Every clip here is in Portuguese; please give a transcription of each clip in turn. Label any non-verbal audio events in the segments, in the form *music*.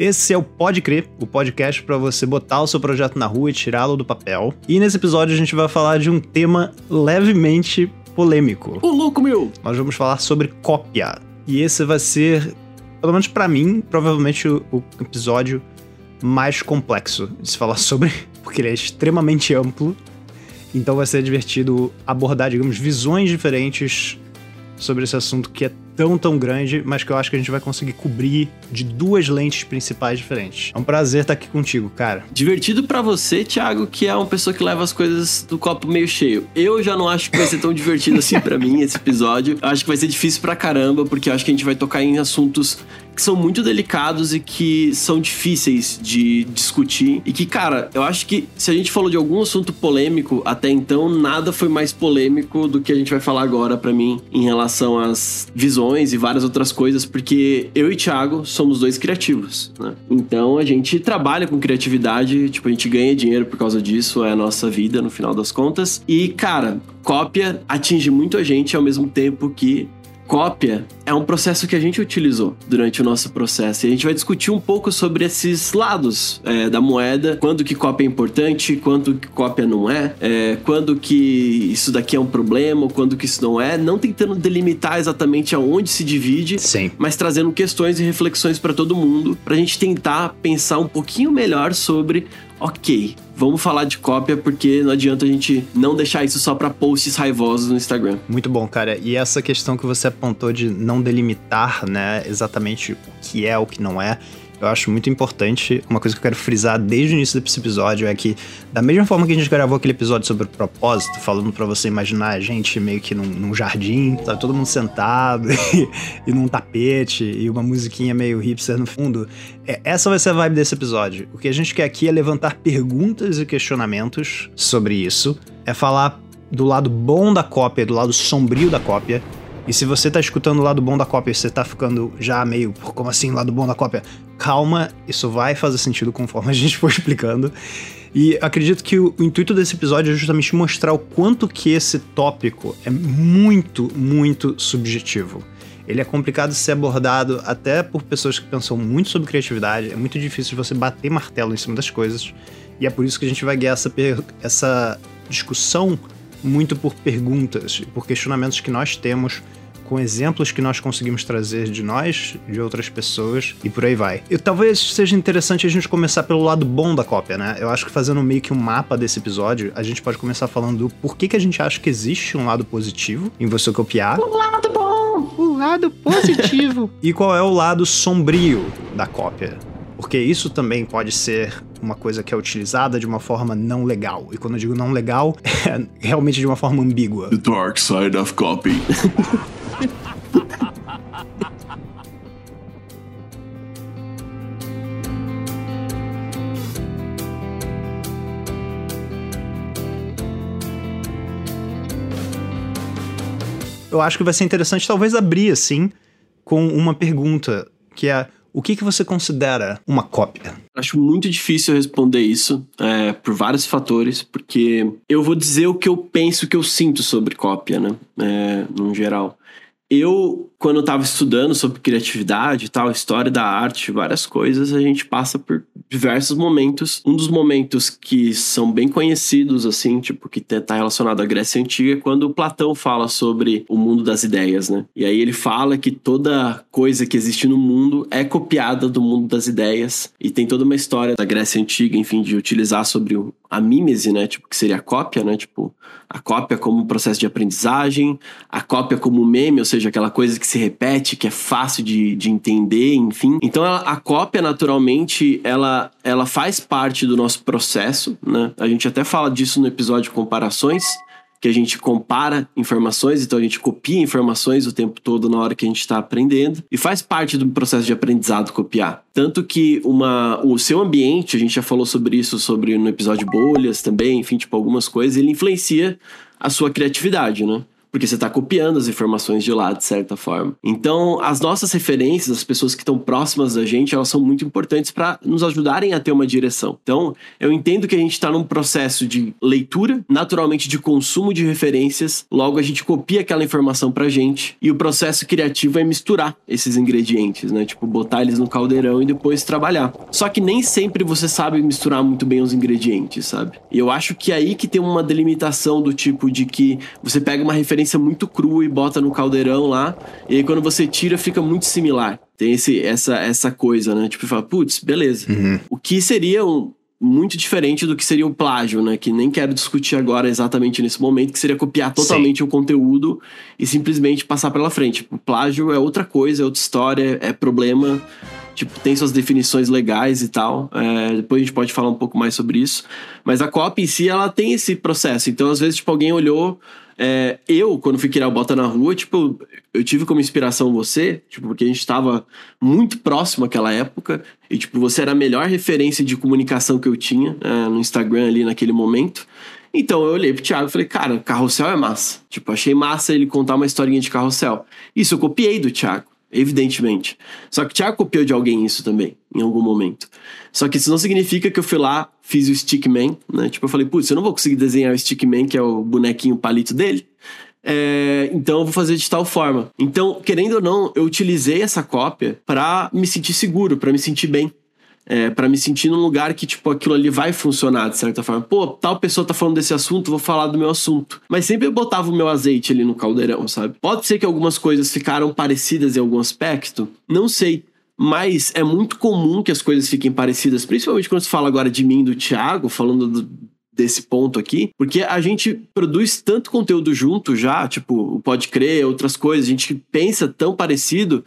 Esse é o Pode Crer, o podcast para você botar o seu projeto na rua e tirá-lo do papel. E nesse episódio a gente vai falar de um tema levemente polêmico. Ô, louco meu! Nós vamos falar sobre cópia. E esse vai ser, pelo menos para mim, provavelmente o, o episódio mais complexo de se falar *laughs* sobre, porque ele é extremamente amplo. Então vai ser divertido abordar, digamos, visões diferentes sobre esse assunto que é tão, tão grande, mas que eu acho que a gente vai conseguir cobrir de duas lentes principais diferentes. É um prazer estar aqui contigo, cara. Divertido para você, Thiago, que é uma pessoa que leva as coisas do copo meio cheio. Eu já não acho que vai ser tão divertido assim para mim esse episódio. Eu acho que vai ser difícil pra caramba, porque eu acho que a gente vai tocar em assuntos que são muito delicados e que são difíceis de discutir. E que, cara, eu acho que se a gente falou de algum assunto polêmico até então, nada foi mais polêmico do que a gente vai falar agora para mim em relação às visões e várias outras coisas, porque eu e Thiago somos dois criativos, né? Então a gente trabalha com criatividade, tipo, a gente ganha dinheiro por causa disso, é a nossa vida no final das contas. E, cara, cópia atinge muito a gente ao mesmo tempo que cópia é um processo que a gente utilizou durante o nosso processo. E a gente vai discutir um pouco sobre esses lados é, da moeda, quando que cópia é importante, quando que cópia não é, é, quando que isso daqui é um problema, quando que isso não é, não tentando delimitar exatamente aonde se divide, Sim. mas trazendo questões e reflexões para todo mundo, para a gente tentar pensar um pouquinho melhor sobre ok, vamos falar de cópia porque não adianta a gente não deixar isso só para posts raivosos no Instagram. Muito bom, cara. E essa questão que você apontou de não delimitar, né, exatamente o que é, o que não é, eu acho muito importante. Uma coisa que eu quero frisar desde o início desse episódio é que, da mesma forma que a gente gravou aquele episódio sobre o propósito, falando para você imaginar a gente meio que num, num jardim, tá todo mundo sentado *laughs* e, e, num tapete e uma musiquinha meio hipster no fundo, é, essa vai ser a vibe desse episódio. O que a gente quer aqui é levantar perguntas e questionamentos sobre isso, é falar do lado bom da cópia, do lado sombrio da cópia, e se você tá escutando o lado bom da cópia e você tá ficando já meio, como assim, lado bom da cópia? Calma, isso vai fazer sentido conforme a gente for *laughs* explicando. E acredito que o, o, intuito desse episódio é justamente mostrar o quanto que esse tópico é muito, muito subjetivo. Ele é complicado de ser abordado até por pessoas que pensam muito sobre criatividade. É muito difícil você bater martelo em cima das coisas. E é por isso que a gente vai guiar essa, essa discussão muito por perguntas, por questionamentos que nós temos com exemplos que nós conseguimos trazer de nós, de outras pessoas e por aí vai. E talvez seja interessante a gente começar pelo lado bom da cópia, né? Eu acho que fazendo meio que um mapa desse episódio, a gente pode começar falando do por que, que a gente acha que existe um lado positivo em você copiar. O lado bom! O lado positivo! *laughs* e qual é o lado sombrio da cópia? Porque isso também pode ser uma coisa que é utilizada de uma forma não legal. E quando eu digo não legal, *laughs* é realmente de uma forma ambígua. The dark side of copy. *laughs* eu acho que vai ser interessante talvez abrir assim com uma pergunta que é o que, que você considera uma cópia? Acho muito difícil responder isso é, por vários fatores, porque eu vou dizer o que eu penso, o que eu sinto sobre cópia, né? É, no geral. Eu, quando eu estava estudando sobre criatividade e tal, história da arte, várias coisas, a gente passa por diversos momentos. Um dos momentos que são bem conhecidos, assim, tipo, que está relacionado à Grécia Antiga, é quando Platão fala sobre o mundo das ideias, né? E aí ele fala que toda coisa que existe no mundo é copiada do mundo das ideias. E tem toda uma história da Grécia Antiga, enfim, de utilizar sobre a mímese, né? Tipo, que seria a cópia, né? Tipo, a cópia como processo de aprendizagem, a cópia como meme, ou seja, aquela coisa que se repete, que é fácil de, de entender, enfim. Então, ela, a cópia, naturalmente, ela, ela faz parte do nosso processo, né? A gente até fala disso no episódio comparações, que a gente compara informações, então a gente copia informações o tempo todo na hora que a gente está aprendendo e faz parte do processo de aprendizado copiar. Tanto que uma, o seu ambiente, a gente já falou sobre isso sobre no episódio bolhas também, enfim, tipo algumas coisas, ele influencia a sua criatividade, né? Porque você está copiando as informações de lá, de certa forma. Então, as nossas referências, as pessoas que estão próximas da gente, elas são muito importantes para nos ajudarem a ter uma direção. Então, eu entendo que a gente está num processo de leitura, naturalmente de consumo de referências, logo a gente copia aquela informação pra gente, e o processo criativo é misturar esses ingredientes, né? Tipo, botar eles no caldeirão e depois trabalhar. Só que nem sempre você sabe misturar muito bem os ingredientes, sabe? E eu acho que é aí que tem uma delimitação do tipo de que você pega uma referência muito crua e bota no caldeirão lá, e aí quando você tira fica muito similar. Tem esse, essa, essa coisa, né? Tipo, fala, putz, beleza. Uhum. O que seria um, muito diferente do que seria o plágio, né? Que nem quero discutir agora exatamente nesse momento, que seria copiar totalmente Sim. o conteúdo e simplesmente passar pela frente. O plágio é outra coisa, é outra história, é problema. Tipo, tem suas definições legais e tal. É, depois a gente pode falar um pouco mais sobre isso. Mas a cópia em si, ela tem esse processo. Então, às vezes, tipo, alguém olhou é, eu, quando fui criar o Bota na Rua, tipo, eu tive como inspiração você, tipo, porque a gente estava muito próximo àquela época, e, tipo, você era a melhor referência de comunicação que eu tinha é, no Instagram ali naquele momento. Então eu olhei pro Thiago e falei, cara, carrossel é massa. Tipo, achei massa ele contar uma historinha de carrossel. Isso eu copiei do Thiago evidentemente. Só que o Thiago copiou de alguém isso também, em algum momento. Só que isso não significa que eu fui lá, fiz o Stickman, né? Tipo, eu falei, putz, eu não vou conseguir desenhar o Stickman, que é o bonequinho palito dele. É, então eu vou fazer de tal forma. Então, querendo ou não, eu utilizei essa cópia para me sentir seguro, para me sentir bem é, para me sentir num lugar que, tipo, aquilo ali vai funcionar de certa forma. Pô, tal pessoa tá falando desse assunto, vou falar do meu assunto. Mas sempre eu botava o meu azeite ali no caldeirão, sabe? Pode ser que algumas coisas ficaram parecidas em algum aspecto, não sei. Mas é muito comum que as coisas fiquem parecidas, principalmente quando se fala agora de mim, do Thiago, falando do, desse ponto aqui, porque a gente produz tanto conteúdo junto já, tipo, o Pode Crer, outras coisas, a gente pensa tão parecido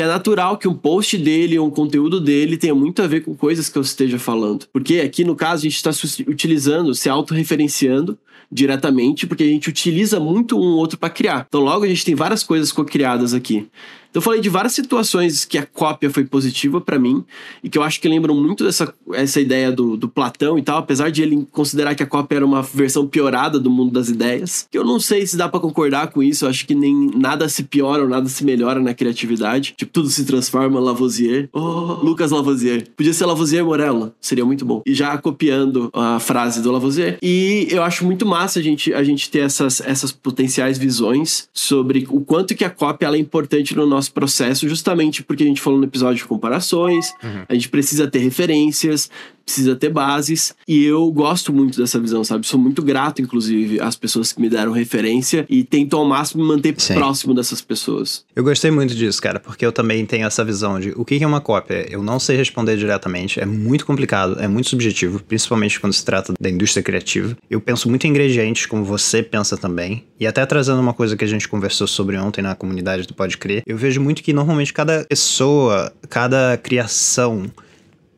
que é natural que um post dele um conteúdo dele tenha muito a ver com coisas que eu esteja falando. Porque aqui, no caso, a gente está utilizando, se autorreferenciando diretamente, porque a gente utiliza muito um outro para criar. Então, logo, a gente tem várias coisas co-criadas aqui. Então, eu falei de várias situações que a cópia foi positiva para mim e que eu acho que lembram muito dessa essa ideia do, do Platão e tal, apesar de ele considerar que a cópia era uma versão piorada do mundo das ideias. Que eu não sei se dá para concordar com isso, eu acho que nem nada se piora ou nada se melhora na criatividade. Tipo, tudo se transforma Lavoisier. Oh, Lucas Lavoisier. Podia ser Lavoisier Morella, seria muito bom. E já copiando a frase do Lavoisier. E eu acho muito massa a gente, a gente ter essas, essas potenciais visões sobre o quanto que a cópia é importante no nosso nosso processo, justamente porque a gente falou no episódio de comparações, uhum. a gente precisa ter referências, precisa ter bases. E eu gosto muito dessa visão, sabe? Sou muito grato, inclusive, às pessoas que me deram referência e tento ao máximo me manter Sim. próximo dessas pessoas. Eu gostei muito disso, cara, porque eu também tenho essa visão de o que é uma cópia. Eu não sei responder diretamente, é muito complicado, é muito subjetivo, principalmente quando se trata da indústria criativa. Eu penso muito em ingredientes, como você pensa também. E até trazendo uma coisa que a gente conversou sobre ontem na comunidade do Pode Crer, eu vejo muito que normalmente cada pessoa, cada criação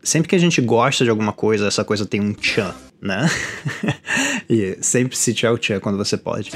sempre que a gente gosta de alguma coisa, essa coisa tem um tchan, né? *laughs* e sempre se tiver o tchan quando você pode.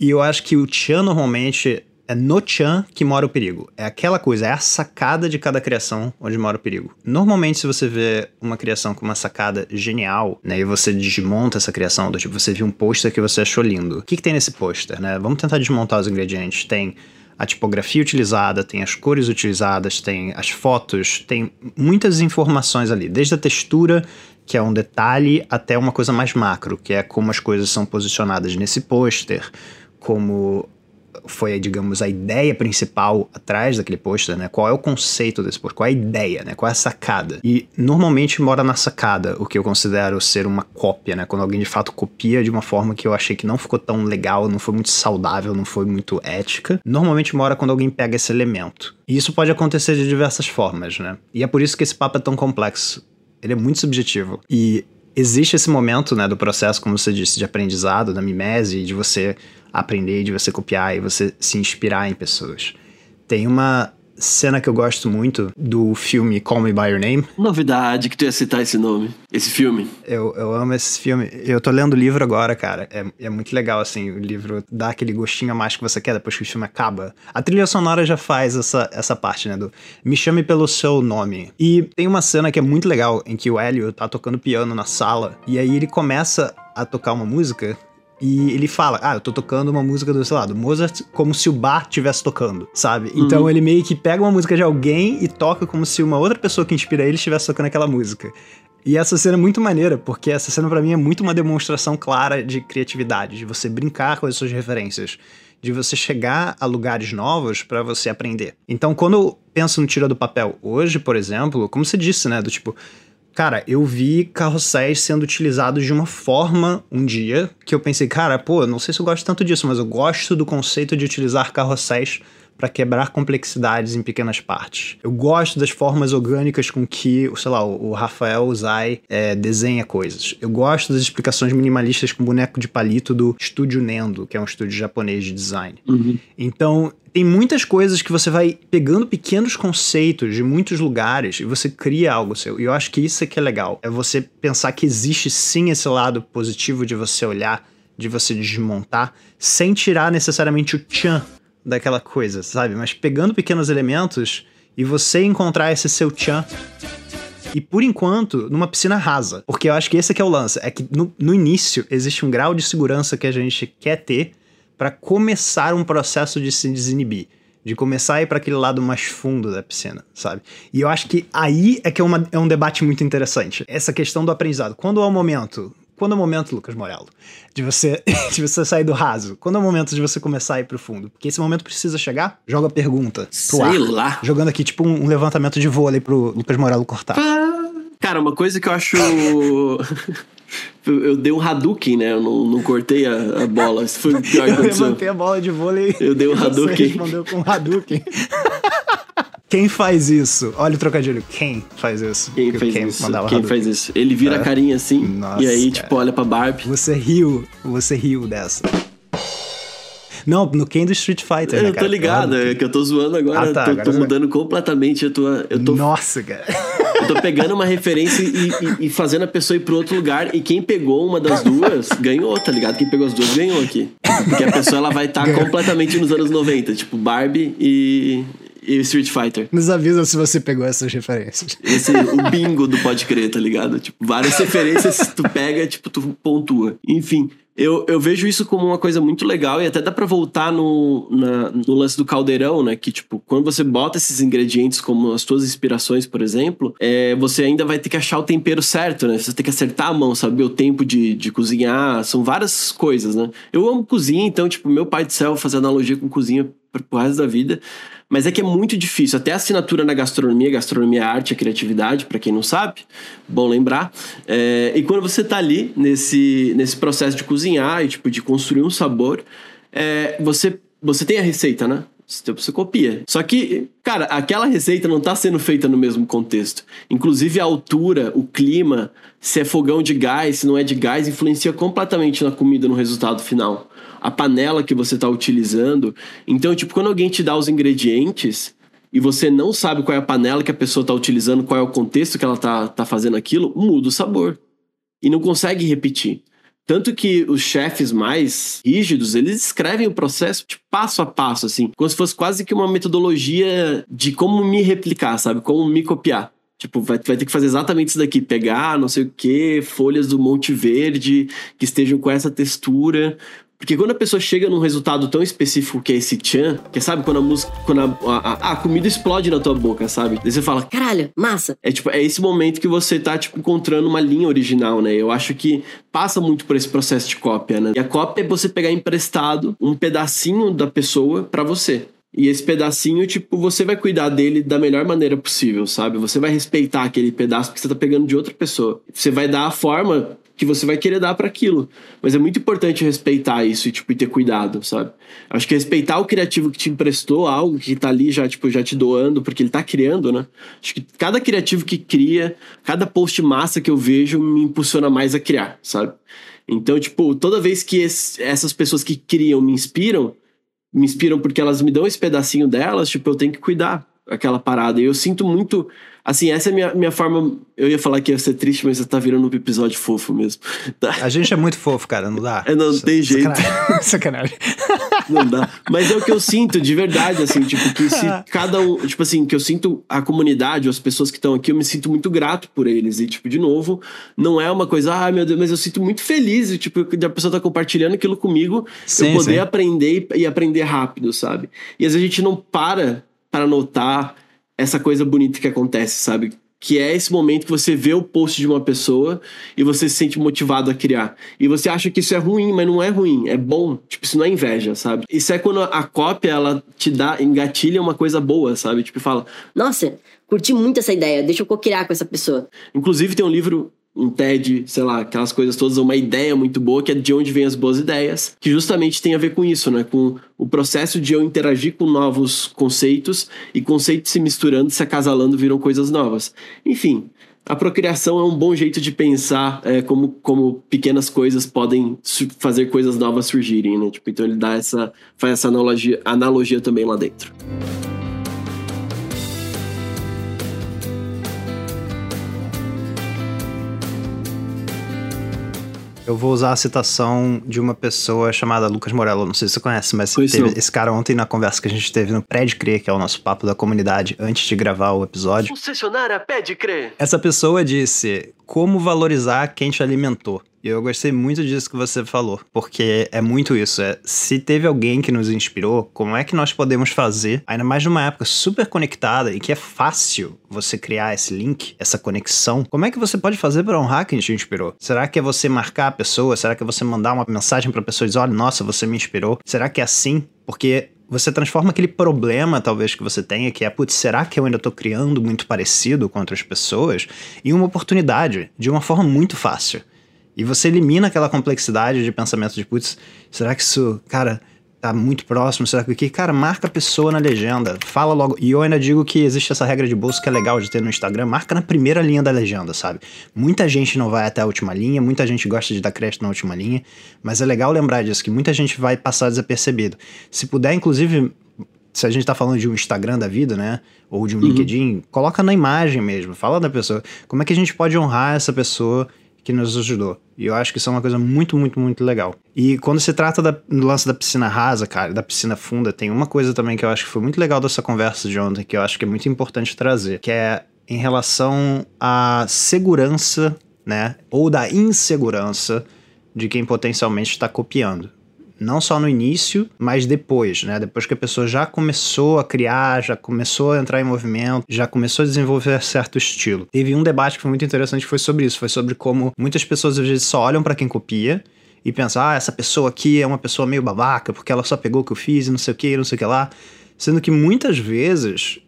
E eu acho que o tchan normalmente é no tchan que mora o perigo. É aquela coisa, é a sacada de cada criação onde mora o perigo. Normalmente, se você vê uma criação com uma sacada genial, né, e você desmonta essa criação, do tipo, você viu um pôster que você achou lindo. O que, que tem nesse pôster, né? Vamos tentar desmontar os ingredientes. Tem a tipografia utilizada, tem as cores utilizadas, tem as fotos, tem muitas informações ali, desde a textura, que é um detalhe, até uma coisa mais macro, que é como as coisas são posicionadas nesse pôster, como foi, digamos, a ideia principal atrás daquele pôster, né? Qual é o conceito desse pôster? Qual é a ideia, né? Qual é a sacada? E normalmente mora na sacada, o que eu considero ser uma cópia, né? Quando alguém de fato copia de uma forma que eu achei que não ficou tão legal, não foi muito saudável, não foi muito ética. Normalmente mora quando alguém pega esse elemento. E isso pode acontecer de diversas formas, né? E é por isso que esse papo é tão complexo. Ele é muito subjetivo. E existe esse momento, né, do processo, como você disse, de aprendizado, da mimese, de você aprender, de você copiar e você se inspirar em pessoas. Tem uma cena que eu gosto muito do filme Call Me By Your Name. Novidade que tu ia citar esse nome, esse filme. Eu, eu amo esse filme. Eu tô lendo o livro agora, cara. É, é muito legal, assim, o livro dá aquele gostinho a mais que você quer depois que o filme acaba. A trilha sonora já faz essa, essa parte, né, do Me Chame Pelo Seu Nome. E tem uma cena que é muito legal, em que o Hélio tá tocando piano na sala, e aí ele começa a tocar uma música e ele fala, ah, eu tô tocando uma música do, sei lá, do Mozart como se o bar estivesse tocando, sabe? Então uhum. ele meio que pega uma música de alguém e toca como se uma outra pessoa que inspira ele estivesse tocando aquela música. E essa cena é muito maneira, porque essa cena para mim é muito uma demonstração clara de criatividade, de você brincar com as suas referências, de você chegar a lugares novos para você aprender. Então, quando eu penso no Tira do Papel hoje, por exemplo, como você disse, né, do tipo, Cara, eu vi carrosséis sendo utilizados de uma forma um dia que eu pensei, cara, pô, não sei se eu gosto tanto disso, mas eu gosto do conceito de utilizar carrosséis para quebrar complexidades em pequenas partes. Eu gosto das formas orgânicas com que, sei lá, o Rafael Zay é, desenha coisas. Eu gosto das explicações minimalistas com boneco de palito do Estúdio Nendo, que é um estúdio japonês de design. Uhum. Então, tem muitas coisas que você vai pegando pequenos conceitos de muitos lugares e você cria algo seu. E eu acho que isso é que é legal. É você pensar que existe sim esse lado positivo de você olhar, de você desmontar, sem tirar necessariamente o tchan daquela coisa, sabe? Mas pegando pequenos elementos e você encontrar esse seu tchan. E por enquanto, numa piscina rasa. Porque eu acho que esse é é o lance. É que no, no início existe um grau de segurança que a gente quer ter para começar um processo de se desinibir. De começar a ir para aquele lado mais fundo da piscina, sabe? E eu acho que aí é que é, uma, é um debate muito interessante. Essa questão do aprendizado. Quando é o momento quando é o momento, Lucas Morello, de você, *laughs* de você sair do raso? Quando é o momento de você começar a ir pro fundo? Porque esse momento precisa chegar? Joga a pergunta Sei ar. lá. Jogando aqui, tipo, um, um levantamento de vôlei pro Lucas Morello cortar. Cara, uma coisa que eu acho. *laughs* eu, dei um Hadouken, né? Eu não, não cortei a, a, bola. Isso foi o pior que *laughs* aconteceu. Eu levantei a bola de vôlei. Eu dei um Hadouken. Você respondeu com um Hadouken. Quem faz isso? Olha o trocadilho. Quem faz isso? Quem faz quem isso? Quem faz isso? Ele vira é. a carinha assim Nossa, e aí, cara. tipo, olha pra Barbie. Você riu, você riu dessa. Não, no Ken do Street Fighter, né, Eu tô ligado, é que eu tô zoando agora. Ah, tá, tô, agora tô mudando completamente a tua. Eu tô, Nossa, cara. *laughs* Eu tô pegando uma referência e, e, e, fazendo a pessoa ir pro outro lugar. E quem pegou uma das duas ganhou, tá ligado? Quem pegou as duas ganhou aqui. Porque a pessoa ela vai estar tá completamente nos anos 90, tipo Barbie e, e Street Fighter. Nos avisa se você pegou essas referências. Esse, o bingo do Pode Crer, tá ligado? Tipo, várias referências tu pega, tipo, tu pontua. Enfim, eu, eu vejo isso como uma coisa muito legal e até dá pra voltar no, na, no lance do caldeirão, né? Que, tipo, quando você bota esses ingredientes como as tuas inspirações, por exemplo, é, você ainda vai ter que achar o tempero certo, né? Você tem que acertar a mão, saber o tempo de, de cozinhar. São várias coisas, né? Eu amo cozinha, então, tipo, meu pai do céu fazer analogia com cozinha pro resto da vida. Mas é que é muito difícil. Até a assinatura na gastronomia, gastronomia é arte, é criatividade, para quem não sabe, bom lembrar. É, e quando você tá ali nesse, nesse processo de cozinhar e tipo, de construir um sabor, é, você, você tem a receita, né? Você copia. Só que, cara, aquela receita não está sendo feita no mesmo contexto. Inclusive a altura, o clima, se é fogão de gás, se não é de gás, influencia completamente na comida, no resultado final a panela que você está utilizando. Então, tipo, quando alguém te dá os ingredientes e você não sabe qual é a panela que a pessoa está utilizando, qual é o contexto que ela está tá fazendo aquilo, muda o sabor. E não consegue repetir. Tanto que os chefes mais rígidos, eles escrevem o processo de passo a passo, assim, como se fosse quase que uma metodologia de como me replicar, sabe? Como me copiar. Tipo, vai, vai ter que fazer exatamente isso daqui, pegar não sei o que, folhas do Monte Verde que estejam com essa textura, porque quando a pessoa chega num resultado tão específico que é esse tchan, que sabe quando a música, quando a, a, a, comida explode na tua boca, sabe? Daí você fala, caralho, massa. É tipo, é esse momento que você tá, tipo, encontrando uma linha original, né? Eu acho que passa muito por esse processo de cópia, né? E a cópia é você pegar emprestado um pedacinho da pessoa para você. E esse pedacinho, tipo, você vai cuidar dele da melhor maneira possível, sabe? Você vai respeitar aquele pedaço porque você tá pegando de outra pessoa. Você vai dar a forma que você vai querer dar para aquilo. Mas é muito importante respeitar isso e, tipo, ter cuidado, sabe? Acho que respeitar o criativo que te emprestou algo, que tá ali já, tipo, já te doando, porque ele tá criando, né? Acho que cada criativo que cria, cada post massa que eu vejo me impulsiona mais a criar, sabe? Então, tipo, toda vez que esse, essas pessoas que criam me inspiram, me inspiram porque elas me dão esse pedacinho delas, tipo, eu tenho que cuidar aquela parada. E eu sinto muito. Assim, essa é a minha, minha forma. Eu ia falar que ia ser triste, mas você tá virando um episódio fofo mesmo. *laughs* Tá? A gente é muito fofo, cara, não dá? É, não, não tem jeito. Sacanagem. *laughs* Não dá. Mas é o que eu sinto de verdade, assim, tipo, que se *laughs* cada um. Tipo assim, que eu sinto a comunidade, as pessoas que estão aqui, eu me sinto muito grato por eles. E, tipo, de novo, não é uma coisa, ah, meu Deus, mas eu sinto muito feliz, tipo, de a pessoa tá compartilhando aquilo comigo, Sim, eu poder sim. aprender e aprender rápido, sabe? E às vezes a gente não para para notar essa coisa bonita que acontece, sabe? Que é esse momento que você vê o post de uma pessoa e você se sente motivado a criar. E você acha que isso é ruim, mas não é ruim, é bom. Tipo, isso não é inveja, sabe? Isso é quando a cópia, ela te dá, engatilha uma coisa boa, sabe? Tipo, fala. Nossa, curti muito essa ideia, deixa eu cocriar com essa pessoa. Inclusive tem um livro um TED, sei lá, aquelas coisas todas, uma ideia muito boa, que é de onde vêm as boas ideias, que justamente tem a ver com isso, né? Com o processo de eu interagir com novos conceitos e conceitos se misturando, se acasalando, viram coisas novas. Enfim, a procriação é um bom jeito de pensar é, como, como pequenas coisas podem fazer coisas novas surgirem, né? Tipo, então ele dá essa, faz essa analogia, analogia também lá dentro. Eu vou usar a citação de uma pessoa chamada Lucas Morello. Não sei se você conhece, mas teve esse cara ontem na conversa que a gente teve no Prédio Crer, que é o nosso papo da comunidade, antes de gravar o episódio. Concessionária pede crer. Essa pessoa disse como valorizar quem te alimentou. E eu gostei muito disso que você falou, porque é muito isso. É, se teve alguém que nos inspirou, como é que nós podemos fazer, ainda mais numa época super conectada e que é fácil você criar esse link, essa conexão, como é que você pode fazer para honrar quem te inspirou? Será que é você marcar a pessoa? Será que é você mandar uma mensagem para a pessoa e dizer, olha, nossa, você me inspirou? Será que é assim? Porque você transforma aquele problema, talvez, que você tenha, que é, putz, será que eu ainda tô criando muito parecido com outras pessoas? Em uma oportunidade, de uma forma muito fácil. E você elimina aquela complexidade de pensamento de, putz, será que isso, cara, tá muito próximo? Será que o que? Cara, marca a pessoa na legenda, fala logo. E eu ainda digo que existe essa regra de bolso que é legal de ter no Instagram, marca na primeira linha da legenda, sabe? Muita gente não vai até a última linha, muita gente gosta de dar crédito na última linha, mas é legal lembrar disso, que muita gente vai passar desapercebido. Se puder, inclusive, se a gente tá falando de um Instagram da vida, né? Ou de um LinkedIn, coloca na imagem mesmo, fala da pessoa. Como é que a gente pode honrar essa pessoa que nos ajudou? E eu acho que isso é uma coisa muito, muito, muito legal. E quando se trata da, do lance da piscina rasa, cara, da piscina funda, tem uma coisa também que eu acho que foi muito legal dessa conversa de ontem, que eu acho que é muito importante trazer, que é em relação à segurança, né? Ou da insegurança de quem potencialmente está copiando não só no início, mas depois, né? Depois que a pessoa já começou a criar, já começou a entrar em movimento, já começou a desenvolver certo estilo. Teve um debate que foi muito interessante foi sobre isso, foi sobre como muitas pessoas às vezes só olham para quem copia e pensam, ah, essa pessoa aqui é uma pessoa meio babaca porque ela só pegou o que eu fiz e não sei o que, não sei o que lá, sendo que muitas vezes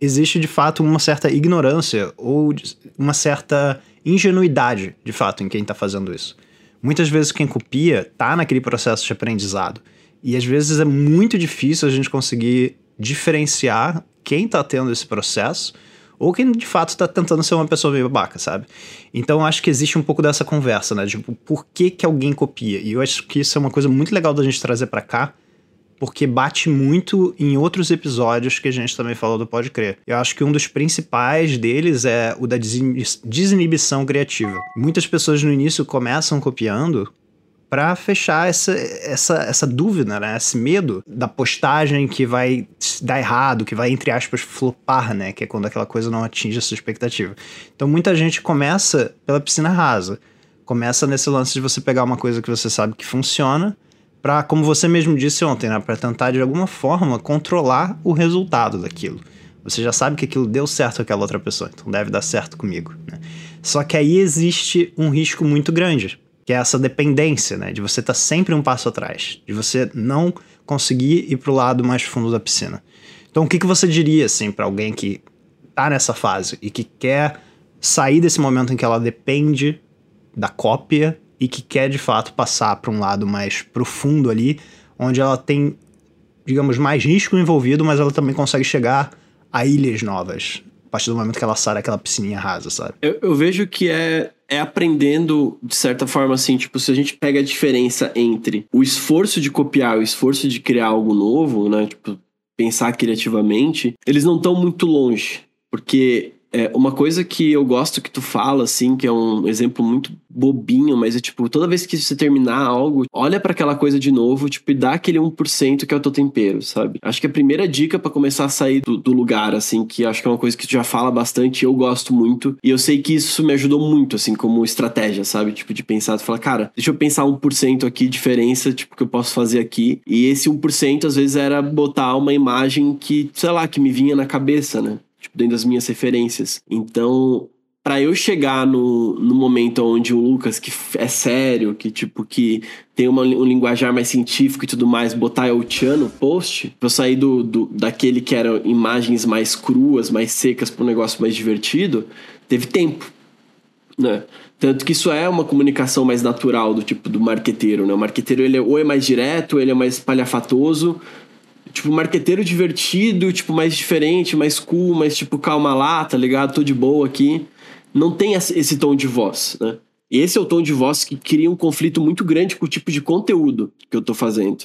existe de fato uma certa ignorância ou uma certa ingenuidade, de fato, em quem está fazendo isso. Muitas vezes quem copia tá naquele processo de aprendizado. E às vezes é muito difícil a gente conseguir diferenciar quem tá tendo esse processo ou quem de fato tá tentando ser uma pessoa meio babaca, sabe? Então acho que existe um pouco dessa conversa, né? Tipo, por que que alguém copia? E eu acho que isso é uma coisa muito legal da gente trazer para cá, porque bate muito em outros episódios que a gente também falou do Pode Crer. Eu acho que um dos principais deles é o da desini- desinibição criativa. Muitas pessoas no início começam copiando para fechar essa, essa, essa dúvida, né? Esse medo da postagem que vai dar errado, que vai, entre aspas, flopar, né? Que é quando aquela coisa não atinge a sua expectativa. Então muita gente começa pela piscina rasa. Começa nesse lance de você pegar uma coisa que você sabe que funciona para, como você mesmo disse ontem, né, para tentar de alguma forma controlar o resultado daquilo. Você já sabe que aquilo deu certo com aquela outra pessoa, então deve dar certo comigo. Né? Só que aí existe um risco muito grande, que é essa dependência, né, de você estar sempre um passo atrás, de você não conseguir ir para o lado mais fundo da piscina. Então, o que, que você diria assim para alguém que tá nessa fase e que quer sair desse momento em que ela depende da cópia e que quer de fato passar para um lado mais profundo ali, onde ela tem, digamos, mais risco envolvido, mas ela também consegue chegar a ilhas novas. A partir do momento que ela sai daquela piscininha rasa, sabe? Eu, eu vejo que é, é aprendendo, de certa forma, assim, tipo, se a gente pega a diferença entre o esforço de copiar o esforço de criar algo novo, né? Tipo, pensar criativamente, eles não estão muito longe. Porque é, uma coisa que eu gosto que tu fala, assim, que é um exemplo muito bobinho, mas é tipo, toda vez que você terminar algo, olha para aquela coisa de novo, tipo, e dá aquele 1% que é o teu tempero, sabe? Acho que a primeira dica para começar a sair do, do, lugar, assim, que acho que é uma coisa que tu já fala bastante, eu gosto muito, e eu sei que isso me ajudou muito, assim, como estratégia, sabe? Tipo, de pensar, tu fala, cara, deixa eu pensar 1% aqui, diferença, tipo, que eu posso fazer aqui, e esse 1% às vezes era botar uma imagem que, sei lá, que me vinha na cabeça, né? Tipo, dentro das minhas referências. Então, para eu chegar no, no momento onde o Lucas, que é sério, que tipo, que tem uma, um linguajar mais científico e tudo mais, botar El Chan no post, pra eu sair do, do, daquele que eram imagens mais cruas, mais secas, para um negócio mais divertido, teve tempo, né? Tanto que isso é uma comunicação mais natural do tipo do marqueteiro, né? O marqueteiro, ele é, ou é mais direto, ele é mais palhafatoso, tipo, marqueteiro divertido, tipo, mais diferente, mais cool, mais tipo, calma lá, tá ligado? Tô de boa aqui. Não tem esse tom de voz, né? E esse é o tom de voz que cria um conflito muito grande com o tipo de conteúdo que eu tô fazendo.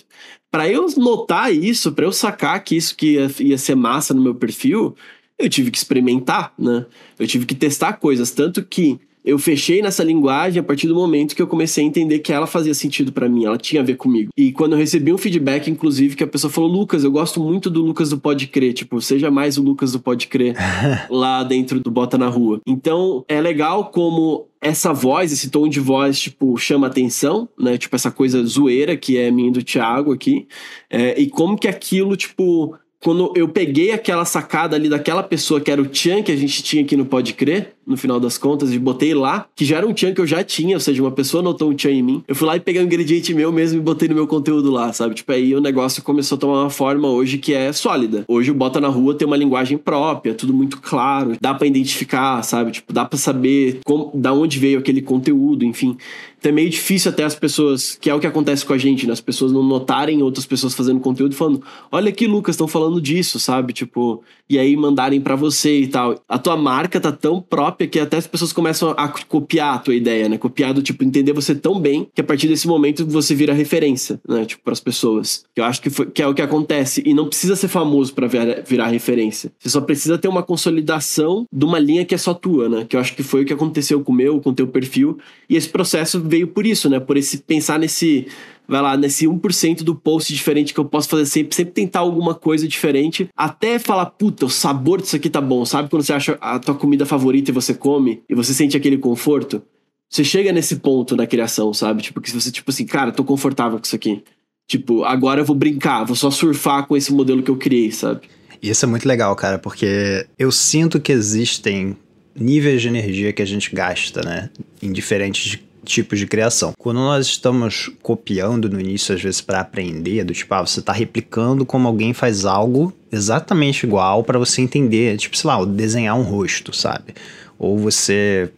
Para eu notar isso, para eu sacar que isso que ia, ia ser massa no meu perfil, eu tive que experimentar, né? Eu tive que testar coisas, tanto que eu fechei nessa linguagem a partir do momento que eu comecei a entender que ela fazia sentido para mim, ela tinha a ver comigo. E quando eu recebi um feedback, inclusive, que a pessoa falou: Lucas, eu gosto muito do Lucas do Pode Crer, tipo, seja mais o Lucas do Pode Crer *laughs* lá dentro do Bota na Rua. Então, é legal como essa voz, esse tom de voz, tipo, chama atenção, né? Tipo, essa coisa zoeira que é minha do Thiago aqui. É, e como que aquilo, tipo, quando eu peguei aquela sacada ali daquela pessoa que era o Chan que a gente tinha aqui no Pode Crer, no final das contas, e botei lá, que já era um Chan que eu já tinha, ou seja, uma pessoa notou um Chan em mim. Eu fui lá e peguei um ingrediente meu mesmo e botei no meu conteúdo lá, sabe? Tipo, aí o negócio começou a tomar uma forma hoje que é sólida. Hoje o Bota na Rua tem uma linguagem própria, tudo muito claro, dá para identificar, sabe? Tipo, dá para saber como, da onde veio aquele conteúdo, enfim. Então é meio difícil até as pessoas, que é o que acontece com a gente, né? As pessoas não notarem outras pessoas fazendo conteúdo falando, olha aqui, Lucas, estão falando disso, sabe? Tipo, e aí mandarem para você e tal. A tua marca tá tão própria que até as pessoas começam a copiar a tua ideia, né? Copiar do tipo, entender você tão bem que a partir desse momento você vira referência, né? Tipo, pras pessoas. Eu acho que, foi, que é o que acontece. E não precisa ser famoso para virar referência. Você só precisa ter uma consolidação de uma linha que é só tua, né? Que eu acho que foi o que aconteceu com o meu, com o teu perfil. E esse processo veio por isso, né? Por esse pensar nesse vai lá, nesse 1% do post diferente que eu posso fazer sempre, sempre tentar alguma coisa diferente, até falar, puta, o sabor disso aqui tá bom, sabe quando você acha a tua comida favorita e você come e você sente aquele conforto? Você chega nesse ponto na criação, sabe? Tipo, que você, tipo assim, cara, tô confortável com isso aqui. Tipo, agora eu vou brincar, vou só surfar com esse modelo que eu criei, sabe? Isso é muito legal, cara, porque eu sinto que existem níveis de energia que a gente gasta, né? Em diferentes tipos de criação. Quando nós estamos copiando no início, às vezes para aprender, do tipo, ah, você está replicando como alguém faz algo exatamente igual para você entender, tipo, sei lá, desenhar um rosto, sabe? Ou você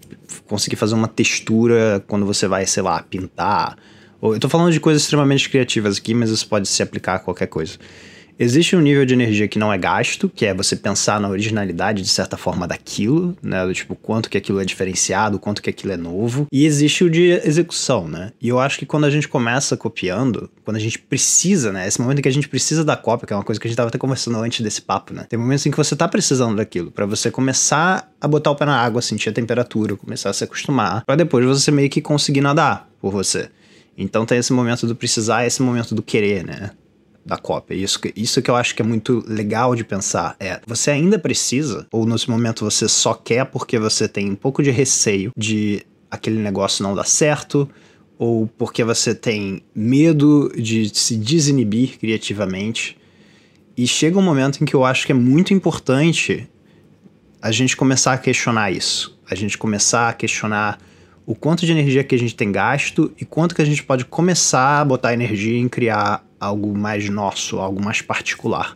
conseguir fazer uma textura quando você vai, sei lá, pintar. Eu tô falando de coisas extremamente criativas aqui, mas isso pode se aplicar a qualquer coisa. Existe um nível de energia que não é gasto, que é você pensar na originalidade, de certa forma, daquilo, né? Do tipo, quanto que aquilo é diferenciado, quanto que aquilo é novo. E existe o de execução, né? E eu acho que quando a gente começa copiando, quando a gente precisa, né? Esse momento em que a gente precisa da cópia, que é uma coisa que a gente tava até conversando antes desse papo, né? Tem momentos em que você tá precisando daquilo, para você começar a botar o pé na água, sentir a temperatura, começar a se acostumar, para depois você meio que conseguir nadar por você. Então tem esse momento do precisar e esse momento do querer, né? Da cópia. Isso, isso que eu acho que é muito legal de pensar. É, você ainda precisa, ou nesse momento você só quer porque você tem um pouco de receio de aquele negócio não dar certo, ou porque você tem medo de se desinibir criativamente. E chega um momento em que eu acho que é muito importante a gente começar a questionar isso. A gente começar a questionar o quanto de energia que a gente tem gasto e quanto que a gente pode começar a botar energia em criar algo mais nosso, algo mais particular.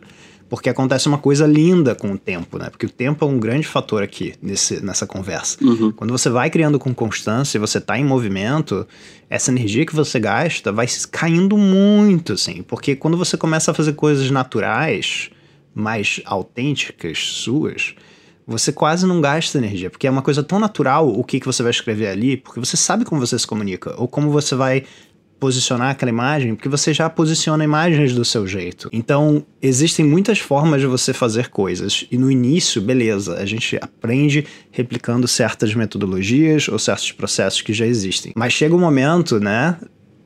Porque acontece uma coisa linda com o tempo, né? Porque o tempo é um grande fator aqui nesse, nessa conversa. Uhum. Quando você vai criando com constância e você está em movimento, essa energia que você gasta vai caindo muito, assim. Porque quando você começa a fazer coisas naturais, mais autênticas, suas, você quase não gasta energia, porque é uma coisa tão natural o que, que você vai escrever ali, porque você sabe como você se comunica, ou como você vai posicionar aquela imagem, porque você já posiciona imagens do seu jeito. Então, existem muitas formas de você fazer coisas. E no início, beleza, a gente aprende replicando certas metodologias ou certos processos que já existem. Mas chega um momento, né?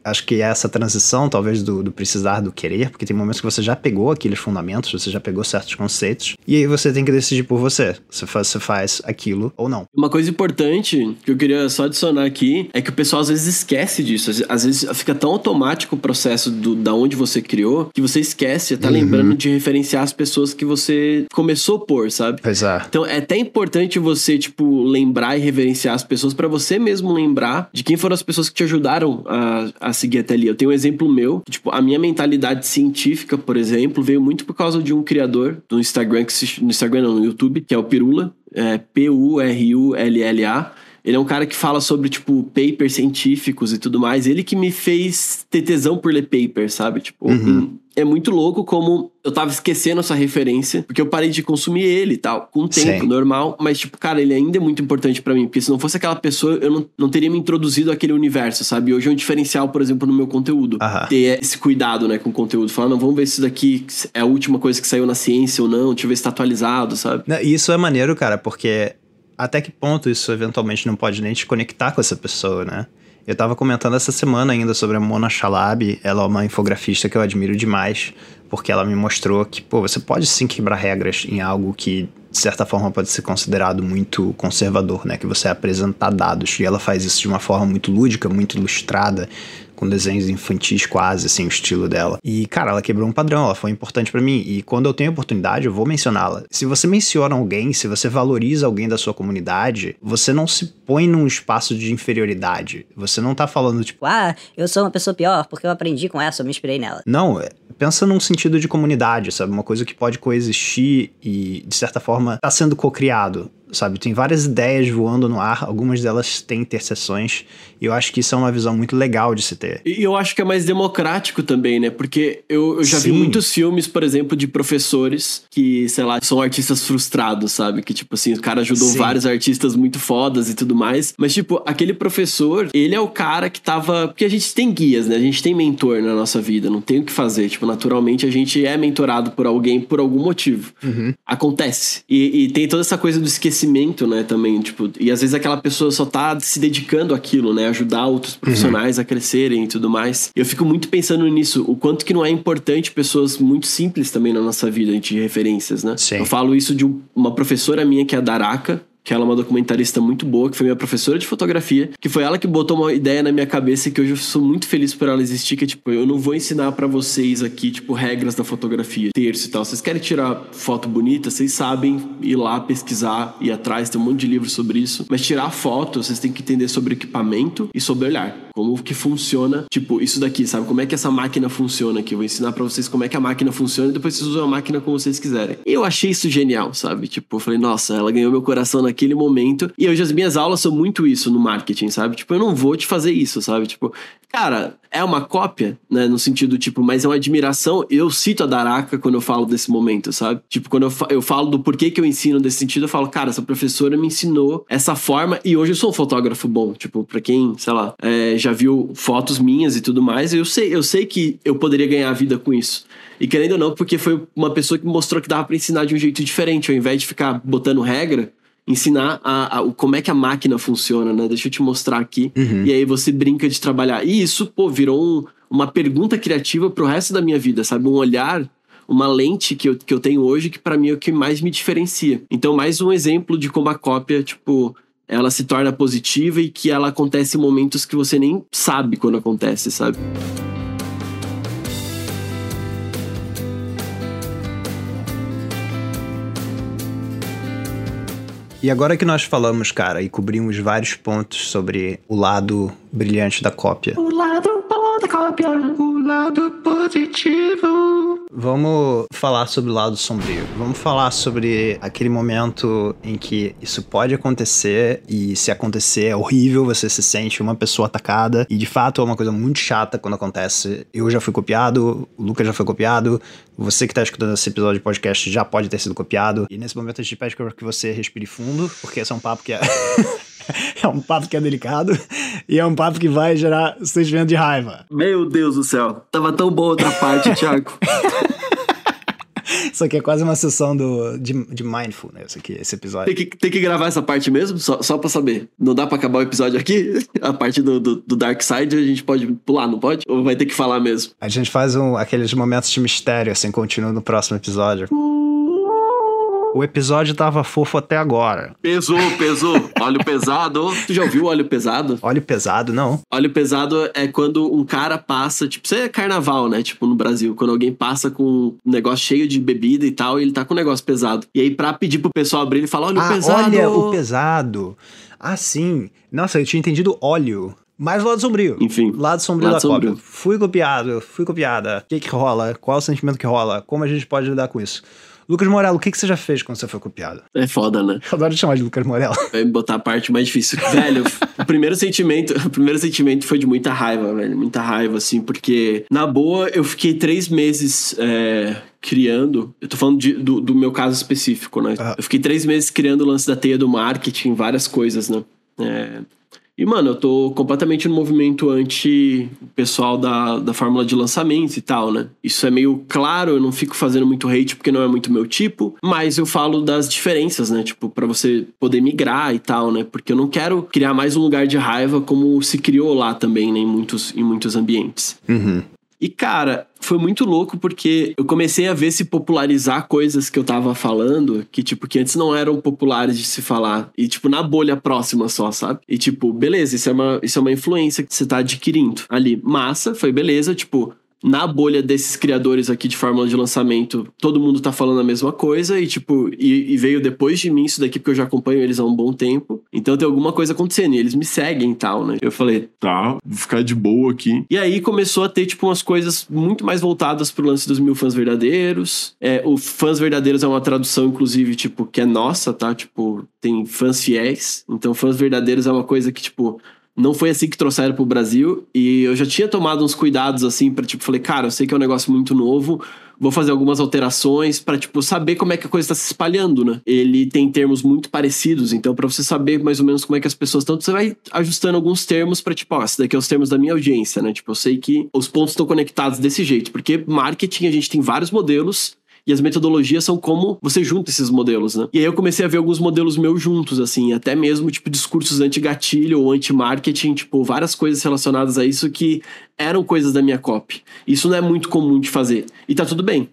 Acho que é essa transição, talvez, do, do, precisar do querer, porque tem momentos que você já pegou aqueles fundamentos, você já pegou certos conceitos, e aí você tem que decidir por você, se você faz aquilo ou não. Uma coisa importante que eu queria só adicionar aqui é que o pessoal às vezes esquece disso. Às vezes fica tão automático o processo do, da onde você criou que você esquece, tá uhum. lembrando de referenciar as pessoas que você começou por, sabe? Pois é. Então é até importante você, tipo, lembrar e reverenciar as pessoas para você mesmo lembrar de quem foram as pessoas que te ajudaram a, a seguir até ali. Eu tenho um exemplo meu, tipo, a minha mentalidade científica, por exemplo, veio muito por causa de um criador do Instagram, que se, no Instagram não, no YouTube, que é o Pirula, é P-U-R-U-L-L-A. Ele é um cara que fala sobre, tipo, papers científicos e tudo mais. Ele que me fez ter tesão por ler papers, sabe? Tipo, uhum é muito louco como eu tava esquecendo essa referência, porque eu parei de consumir ele e tal, com o tempo Sim. normal, mas tipo, cara, ele ainda é muito importante para mim, porque se não fosse aquela pessoa, eu não, não teria me introduzido àquele universo, sabe? Hoje é um diferencial, por exemplo, no meu conteúdo. Ter esse cuidado, né, com o conteúdo. Falar, não, vamos ver se isso daqui é a última coisa que saiu na ciência ou não, deixa eu ver se tá atualizado, sabe? Isso é maneiro, cara, porque até que ponto isso eventualmente não pode nem te conectar com essa pessoa, né? Eu tava comentando essa semana ainda sobre a Mona Chalab, ela é uma infografista que eu admiro demais, porque ela me mostrou que, pô, você pode sim quebrar regras em algo que, de certa forma, pode ser considerado muito conservador, né? Que você apresentar dados. E ela faz isso de uma forma muito lúdica, muito ilustrada, com desenhos infantis quase, assim, o estilo dela. E, cara, ela quebrou um padrão, ela foi importante para mim. E quando eu tenho oportunidade, eu vou mencioná-la. Se você menciona alguém, se você valoriza alguém da sua comunidade, você não se põe num espaço de inferioridade. Você não tá falando, tipo, ah, eu sou uma pessoa pior porque eu aprendi com essa, eu me inspirei nela. Não, é, pensa num sentido de comunidade, sabe? Uma coisa que pode coexistir e, de certa forma, tá sendo co-criado sabe? Tem várias ideias voando no ar, algumas delas têm interseções, e eu acho que isso é uma visão muito legal de se ter. E eu acho que é mais democrático também, né? Porque eu, eu já Sim. vi muitos filmes, por exemplo, de professores que, sei lá, são artistas frustrados, sabe? Que, tipo assim, o cara ajudou Sim. vários artistas muito fodas e tudo mais, mas, tipo, aquele professor, ele é o cara que tava. Porque a gente tem guias, né? A gente tem mentor na nossa vida, não tem o que fazer. Tipo, naturalmente a gente é mentorado por alguém por algum motivo. Uhum. Acontece. E, e tem toda essa coisa do esquecimento crescimento, né, também, tipo, e às vezes aquela pessoa só tá se dedicando àquilo, né, ajudar outros uhum. profissionais uhum. a crescerem e tudo mais. Eu fico muito pensando nisso, o quanto que não é importante pessoas muito simples também na nossa vida, de referências, né? Sim. Eu falo isso de uma professora minha que é a Daraka, que ela é uma documentarista muito boa, que foi minha professora de fotografia, que foi ela que botou uma ideia na minha cabeça que hoje eu sou muito feliz por ela existir, que é tipo, eu não vou ensinar para vocês aqui, tipo, regras da fotografia, terço e tal. Vocês querem tirar foto bonita, vocês sabem ir lá pesquisar, ir atrás, tem um monte de livros sobre isso. Mas tirar foto, vocês têm que entender sobre equipamento e sobre olhar. Como que funciona, tipo, isso daqui, sabe? Como é que essa máquina funciona aqui? Eu vou ensinar para vocês como é que a máquina funciona e depois vocês usam a máquina como vocês quiserem. Eu achei isso genial, sabe? Tipo, eu falei, nossa, ela ganhou meu coração naquele naquele momento. E hoje as minhas aulas são muito isso no marketing, sabe? Tipo, eu não vou te fazer isso, sabe? Tipo, cara, é uma cópia, né? No sentido, tipo, mas é uma admiração. Eu cito a Daraka quando eu falo desse momento, sabe? Tipo, quando eu, eu falo do porquê que eu ensino desse sentido, eu falo, cara, essa professora me ensinou essa forma e hoje eu sou um fotógrafo bom. Tipo, pra quem, sei lá, é, já viu fotos minhas e tudo mais, eu sei, eu sei que eu poderia ganhar a vida com isso. E querendo ou não, porque foi uma pessoa que mostrou que dava pra ensinar de um jeito diferente, ao invés de ficar botando regra, ensinar a, a, como é que a máquina funciona, né? Deixa eu te mostrar aqui. Uhum. E aí você brinca de trabalhar. E isso, pô, virou um, uma pergunta criativa pro resto da minha vida, sabe? Um olhar, uma lente que eu, que eu tenho hoje que para mim é o que mais me diferencia. Então, mais um exemplo de como a cópia, tipo, ela se torna positiva e que ela acontece em momentos que você nem sabe quando acontece, sabe? E agora que nós falamos, cara, e cobrimos vários pontos sobre o lado brilhante da cópia. O lado o lado positivo. Vamos falar sobre o lado sombrio. Vamos falar sobre aquele momento em que isso pode acontecer e se acontecer é horrível, você se sente uma pessoa atacada e de fato é uma coisa muito chata quando acontece. Eu já fui copiado, o Lucas já foi copiado, você que está escutando esse episódio de podcast já pode ter sido copiado. E nesse momento a gente pede que você respire fundo, porque esse é um papo que é *laughs* *laughs* é um papo que é delicado e é um papo que vai gerar sentimento de raiva. Meu Deus do céu. Tava tão boa outra parte, Thiago. *laughs* Isso aqui é quase uma sessão do, de, de mindfulness, aqui, esse episódio. Tem que, tem que gravar essa parte mesmo? Só, só pra saber. Não dá pra acabar o episódio aqui? *laughs* A parte do, do, do Dark Side a gente pode pular, não pode? Ou vai ter que falar mesmo? A gente faz um, aqueles momentos de mistério, assim, continua no próximo episódio. O episódio tava fofo até agora. Pesou, pesou. Óleo pesado. *laughs* Tu já ouviu óleo pesado? Óleo pesado, não. Óleo pesado é quando um cara passa, tipo, isso é carnaval, né? Tipo, no Brasil, quando alguém passa com um negócio cheio de bebida e tal, e ele tá com um negócio pesado. E aí, pra pedir pro pessoal abrir, ele fala: óleo ah, pesado. olha o pesado. Ah, sim. Nossa, eu tinha entendido óleo. Mas lado sombrio. Enfim. Lado sombrio Lado da sombrio. cópia. Fui copiado, fui copiada. O que que rola? Qual é o sentimento que rola? Como a gente pode lidar com isso? Lucas Morello, o que, que você já fez quando você foi copiado? É foda, né? Eu adoro te chamar de Lucas Morello. *laughs* Vai me botar a parte mais difícil. Velho, o primeiro sentimento, o primeiro sentimento foi de muita raiva, velho. Muita raiva, assim, porque, na boa, eu fiquei três meses é, criando. Eu tô falando de- do, do meu caso específico, né? Ah. Eu fiquei três meses criando o lance da teia do marketing, várias coisas, né? É, e, mano, eu tô completamente no movimento anti-pessoal da, da fórmula de lançamento e tal, né? Isso é meio claro, eu não fico fazendo muito hate porque não é muito meu tipo, mas eu falo das diferenças, né? Tipo, pra você poder migrar e tal, né? Porque eu não quero criar mais um lugar de raiva como se criou lá também, né? Em muitos, em muitos ambientes. Uhum. E, cara, foi muito louco porque eu comecei a ver se popularizar coisas que eu tava falando, que, tipo, que antes não eram populares de se falar. E, tipo, na bolha próxima só, sabe? E, tipo, beleza, isso é uma, isso é uma influência que você tá adquirindo ali. Massa, foi beleza, tipo. Na bolha desses criadores aqui de fórmula de lançamento, todo mundo tá falando a mesma coisa e, tipo, e, e veio depois de mim isso daqui, porque eu já acompanho eles há um bom tempo. Então tem alguma coisa acontecendo e eles me seguem e tal, né? Eu falei, Tá, vou ficar de boa aqui. e aí começou a ter, tipo, umas coisas muito mais voltadas pro lance dos mil fãs verdadeiros. É, o fãs verdadeiros é uma tradução, inclusive, tipo, que é nossa, tá? Tipo, tem fãs fiéis. Então, fãs verdadeiros é uma coisa que, tipo, não foi assim que trouxeram pro Brasil. E eu já tinha tomado uns cuidados, assim, pra, tipo, falei, cara, eu sei que é um negócio muito novo. Vou fazer algumas alterações pra, tipo, saber como é que a coisa tá se espalhando, né? Ele tem termos muito parecidos, então pra você saber mais ou menos como é que as pessoas estão, você vai ajustando alguns termos pra, tipo, ó, esses daqui é os termos da minha audiência, né? Tipo, eu sei que os pontos estão conectados desse jeito, porque marketing a gente tem vários modelos e as metodologias são como você junta esses modelos, né? E aí eu comecei a ver alguns modelos meus juntos, assim, até mesmo, tipo, discursos anti-gatilho ou anti-marketing, tipo, várias coisas relacionadas a isso que eram coisas da minha copy. Isso não é muito comum de fazer. E tá tudo bem.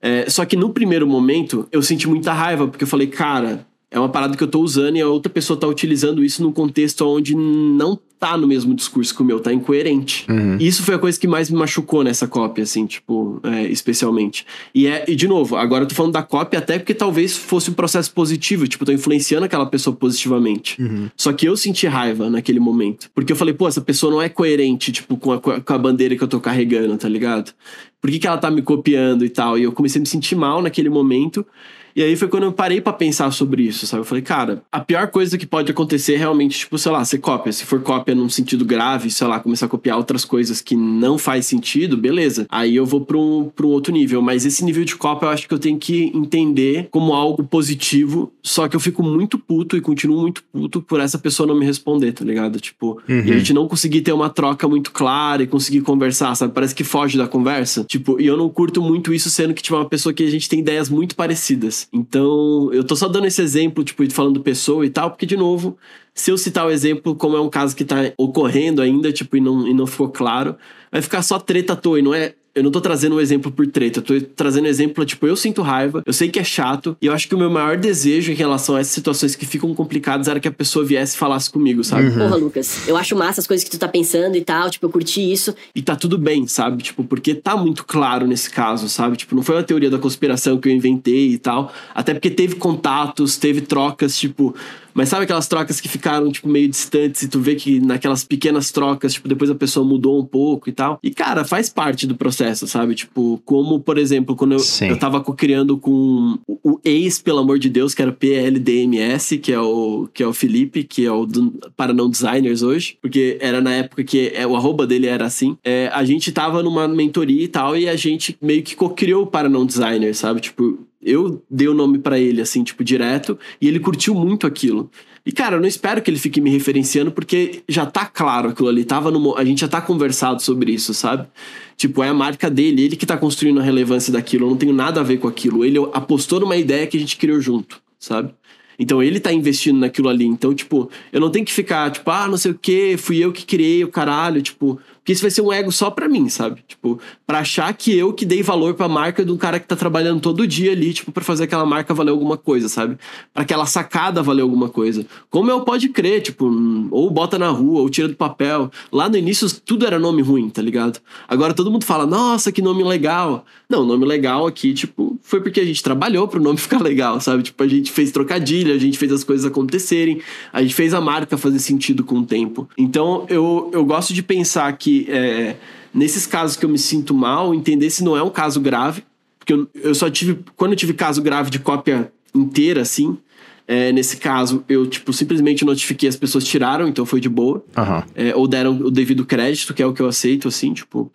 É, só que no primeiro momento eu senti muita raiva, porque eu falei, cara, é uma parada que eu tô usando e a outra pessoa tá utilizando isso num contexto onde não tá no mesmo discurso que o meu, tá incoerente. E isso foi a coisa que mais me machucou nessa cópia, assim, tipo, é, especialmente. E é, e de novo, agora eu tô falando da cópia até porque talvez fosse um processo positivo, tipo, tô influenciando aquela pessoa positivamente. Só que eu senti raiva naquele momento. Porque eu falei, pô, essa pessoa não é coerente, tipo, com a, com a bandeira que eu tô carregando, tá ligado? Por que, que ela tá me copiando e tal? E eu comecei a me sentir mal naquele momento. E aí foi quando eu parei pra pensar sobre isso, sabe? Eu falei, cara, a pior coisa que pode acontecer é realmente, tipo, sei lá, você cópia. Se for cópia num sentido grave, sei lá, começar a copiar outras coisas que não faz sentido, beleza. Aí eu vou pra um, pra um outro nível. Mas esse nível de cópia eu acho que eu tenho que entender como algo positivo. Só que eu fico muito puto e continuo muito puto por essa pessoa não me responder, tá ligado? Tipo, e a gente não conseguir ter uma troca muito clara e conseguir conversar, sabe? Parece que foge da conversa. Tipo, e eu não curto muito isso, sendo que, tipo, é uma pessoa que a gente tem ideias muito parecidas. Então, eu tô só dando esse exemplo, tipo, falando pessoa e tal, porque, de novo, se eu citar o exemplo, como é um caso que tá ocorrendo ainda, tipo, e não, e não ficou claro, vai ficar só treta à toa, e não é. Eu não tô trazendo um exemplo por treta, eu tô trazendo exemplo, tipo, eu sinto raiva, eu sei que é chato, e eu acho que o meu maior desejo em relação a essas situações que ficam complicadas era que a pessoa viesse e falasse comigo, sabe? Porra, Lucas, eu acho massa as coisas que tu tá pensando e tal, tipo, eu curti isso. E tá tudo bem, sabe? Tipo, porque tá muito claro nesse caso, sabe? Tipo, não foi uma teoria da conspiração que eu inventei e tal. Até porque teve contatos, teve trocas, tipo. Mas sabe aquelas trocas que ficaram, tipo, meio distantes e tu vê que naquelas pequenas trocas, tipo, depois a pessoa mudou um pouco e tal. E, cara, faz parte do processo, sabe? Tipo, como, por exemplo, quando eu, Sim. eu tava co-criando com o ex, pelo amor de Deus, que era o PLDMS, que é o, que é o Felipe, que é o do, para não designers hoje, porque era na época que é, o arroba dele era assim. É, a gente tava numa mentoria e tal, e a gente meio que co-criou o para não designers, sabe? Tipo, Eu dei o nome pra ele, assim, tipo, direto, e ele curtiu muito aquilo. E, cara, eu não espero que ele fique me referenciando, porque já tá claro aquilo ali. Tava no, a gente já tá conversado sobre isso, sabe? Tipo, é a marca dele, ele que tá construindo a relevância daquilo. Eu não tenho nada a ver com aquilo. Ele apostou numa ideia que a gente criou junto, sabe? Então ele tá investindo naquilo ali. Então, tipo, eu não tenho que ficar, tipo, ah, não sei o quê, fui eu que criei o caralho, tipo. Porque isso vai ser um ego só pra mim, sabe? Tipo, pra achar que eu que dei valor pra marca de um cara que tá trabalhando todo dia ali, tipo, pra fazer aquela marca valer alguma coisa, sabe? Pra aquela sacada valer alguma coisa. Como eu pode crer, tipo, ou bota na rua, ou tira do papel. Lá no início tudo era nome ruim, tá ligado? Agora todo mundo fala, nossa, que nome legal. Não, nome legal aqui, tipo, foi porque a gente trabalhou pro nome *laughs* ficar legal, sabe? Tipo, a gente fez trocadilho, a gente fez as coisas acontecerem, a gente fez a marca fazer sentido com o tempo. Então, eu, eu gosto de pensar que é, nesses casos que eu me sinto mal, entender se não é um caso grave, porque eu, eu só tive, quando eu tive caso grave de cópia inteira, assim, é, nesse caso, eu, tipo, simplesmente notifiquei, as pessoas tiraram, então foi de boa. Aham. É, ou deram o devido crédito, que é o que eu aceito, assim, tipo.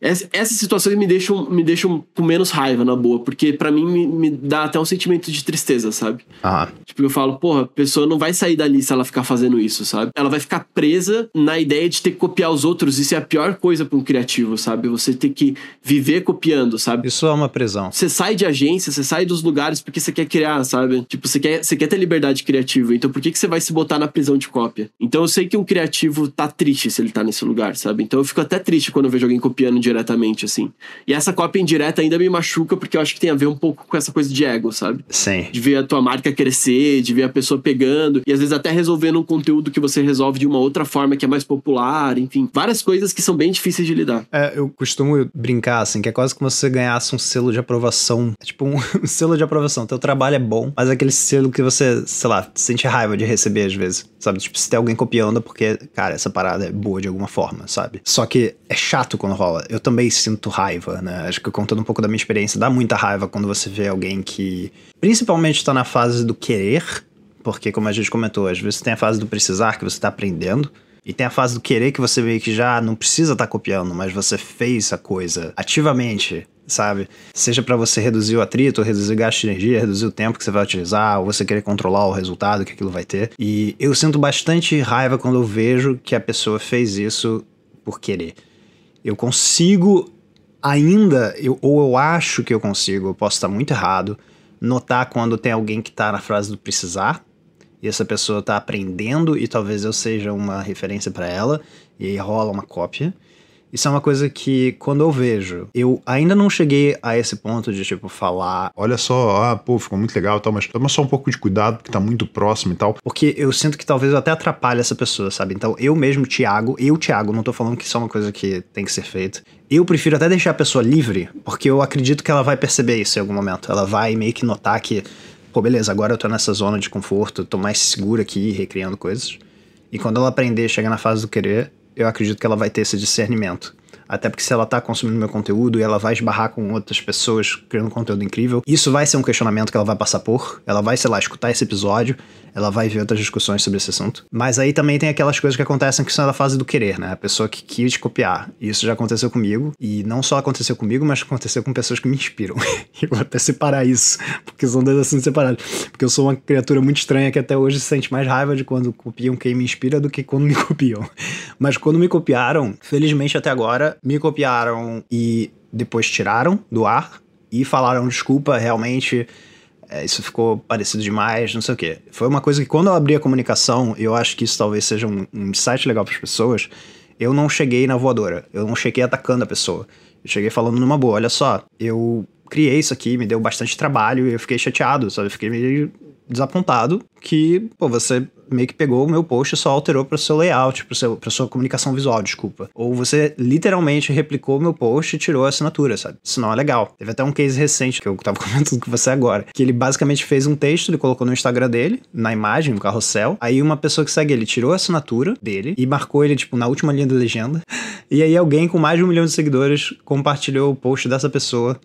Ess- Essas situações me deixam, me deixam com menos raiva, na boa, porque pra mim me, me dá até um sentimento de tristeza, sabe? Aham. Tipo, eu falo, porra, a pessoa não vai sair dali se ela ficar fazendo isso, sabe? Ela vai ficar presa na ideia de ter que copiar os outros. Isso é a pior coisa pra um criativo, sabe? Você ter que viver copiando, sabe? Isso é uma prisão. Você sai de agência, você sai dos lugares porque você quer criar, sabe? Tipo, você quer, você quer ter liberdade criativa. Então, por que, que você vai se botar na prisão de cópia? Então, eu sei que um criativo tá triste se ele tá nesse lugar, sabe? Então, eu fico até triste quando eu vejo alguém copiando diretamente, assim. E essa cópia indireta ainda me machuca porque eu acho que tem a ver um pouco com essa coisa de ego, sabe? Sim. de ver a tua marca crescer, de ver a pessoa pegando e às vezes até resolvendo um conteúdo que você resolve de uma outra forma que é mais popular, enfim, várias coisas que são bem difíceis de lidar. É, eu costumo brincar, assim, que é quase como se você ganhasse um selo de aprovação. É tipo um, *laughs* um selo de aprovação. Teu trabalho é bom, mas é aquele selo que você, sei lá, sente raiva de receber às vezes. Sabe? Tipo, se tem alguém copiando é porque, cara, essa parada é boa de alguma forma, sabe? Só que é chato quando rola. Eu também sinto raiva, né? Acho que contando um pouco da minha experiência, dá muita raiva quando você vê alguém que, principalmente, tá na fase do querer, porque, como a gente comentou, às vezes tem a fase do precisar que você tá aprendendo. E tem a fase do querer que você meio que já não precisa estar copiando, mas você fez a coisa ativamente, sabe? Seja pra você reduzir o atrito, reduzir o gasto de energia, reduzir o tempo que você vai utilizar, ou você querer controlar o resultado que aquilo vai ter. E eu sinto bastante raiva quando eu vejo que a pessoa fez isso por querer. Eu consigo ainda, eu, ou eu acho que eu consigo, eu posso estar muito errado, notar quando tem alguém que tá na frase do precisar e essa pessoa tá aprendendo e talvez eu seja uma referência para ela e aí rola uma cópia. Isso é uma coisa que quando eu vejo, eu ainda não cheguei a esse ponto de tipo falar, Olha só, ah, pô, ficou muito legal e tal, mas toma só um pouco de cuidado porque tá muito próximo e tal. porque eu sinto que talvez eu até atrapalhe essa pessoa, sabe? Então eu mesmo, Thiago, eu, Thiago, não tô falando que isso é uma coisa que tem que ser feita. Eu prefiro até deixar a pessoa livre, porque eu acredito que ela vai perceber isso em algum momento. Ela vai meio que notar que, pô, beleza, agora eu tô nessa zona de conforto, tô mais seguro aqui, recriando coisas. E quando ela aprender, chegar na fase do querer, eu acredito que ela vai ter esse discernimento. Até porque se ela tá consumindo meu conteúdo e ela vai esbarrar com outras pessoas criando conteúdo incrível, isso vai ser um questionamento que ela vai passar por. Ela vai, sei lá, escutar esse episódio, ela vai ver outras discussões sobre esse assunto. Mas aí também tem aquelas coisas que acontecem que são da fase do querer, né? A pessoa que quis copiar. E isso já aconteceu comigo. E não só aconteceu comigo, mas aconteceu com pessoas que me inspiram. *laughs* eu vou até separar isso, porque são dois assuntos separados. Porque eu sou uma criatura muito estranha que até hoje sente mais raiva de quando copiam quem me inspira do que quando me *laughs* copiam. Mas quando me copiaram, felizmente até agora, me copiaram e depois tiraram do ar e falaram desculpa, realmente é, isso ficou parecido demais, não sei o quê. Foi uma coisa que quando eu abri a comunicação, eu acho que isso talvez seja um, um insight legal para as pessoas, eu não cheguei na voadora, eu não cheguei atacando a pessoa. Eu cheguei falando numa boa, olha só, eu criei isso aqui, me deu bastante trabalho e eu fiquei chateado, sabe? Eu fiquei meio desapontado que, pô, você meio que pegou o meu post e só alterou para o seu layout, para sua comunicação visual, desculpa. Ou você literalmente replicou o meu post e tirou a assinatura, sabe? Isso não é legal. Teve até um case recente que eu tava *laughs* comentando com você agora, que ele basicamente fez um texto, ele colocou no Instagram dele, na imagem, no carrossel. Aí uma pessoa que segue ele tirou a assinatura dele e marcou ele, tipo, na última linha da legenda. *laughs* E aí alguém com mais de um milhão de seguidores compartilhou o post dessa pessoa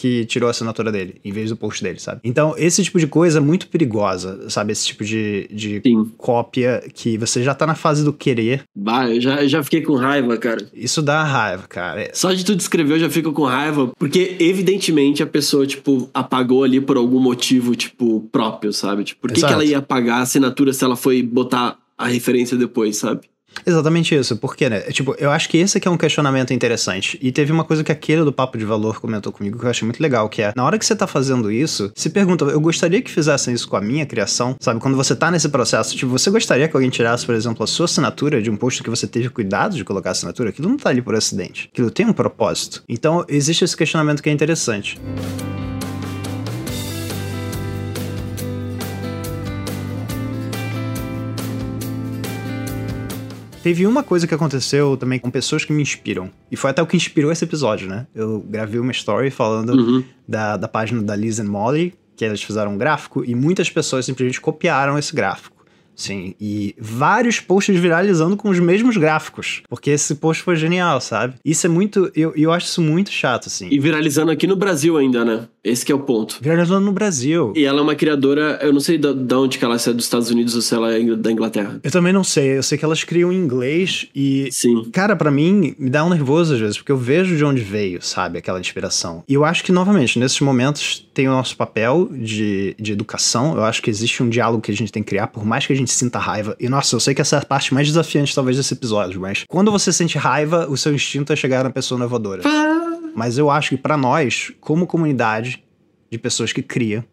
que tirou a assinatura dele, em vez do post dele, sabe? Então, esse tipo de coisa é muito perigosa, sabe? Esse tipo de, de Sim. cópia que você já tá na fase do querer. Bah, eu já, eu já fiquei com raiva, cara. Isso dá raiva, cara. É- Só de tu descrever eu já fico com raiva, porque evidentemente a pessoa, tipo, apagou ali por algum motivo, tipo, próprio, sabe? Tipo, por que, que ela ia apagar a assinatura se ela foi botar a referência depois, sabe? Exatamente isso, porque, né? Tipo, eu acho que esse aqui é um questionamento interessante. E teve uma coisa que aquele do Papo de Valor comentou comigo que eu achei muito legal, que é, na hora que você tá fazendo isso, se pergunta, eu gostaria que fizessem isso com a minha criação, sabe? Quando você tá nesse processo, tipo, você gostaria que alguém tirasse, por exemplo, a sua assinatura de um post que você teve cuidado de colocar a assinatura? Aquilo não tá ali por acidente. Aquilo tem um propósito. Então, existe esse questionamento que é interessante. Teve uma coisa que aconteceu também com pessoas que me inspiram. E foi até o que inspirou esse episódio, né? Eu gravei uma story falando Uhum. da, da página da Liz and Molly, que elas fizeram um gráfico, e muitas pessoas simplesmente copiaram esse gráfico. Sim, e vários posts viralizando com os mesmos gráficos. Porque esse post foi genial, sabe? Isso é muito. Eu, eu acho isso muito chato, assim. E viralizando aqui no Brasil ainda, né? Esse que é o ponto. Viralizando no Brasil. E ela é uma criadora, eu não sei da, da onde que ela é, se é dos Estados Unidos ou se ela é da Inglaterra. Eu também não sei. Eu sei que elas criam em inglês e Sim. Cara, pra mim, me dá um nervoso às vezes, porque eu vejo de onde veio, sabe, aquela inspiração. E eu acho que, novamente, nesses momentos tem o nosso papel de, de educação. Eu acho que existe um diálogo que a gente tem que criar, por mais que a gente sinta raiva. E, nossa, eu sei que essa é a parte mais desafiante, talvez, desse episódio, mas quando você sente raiva, o seu instinto é chegar na pessoa inovadora. Mas eu acho que pra nós, como comunidade de pessoas que criam,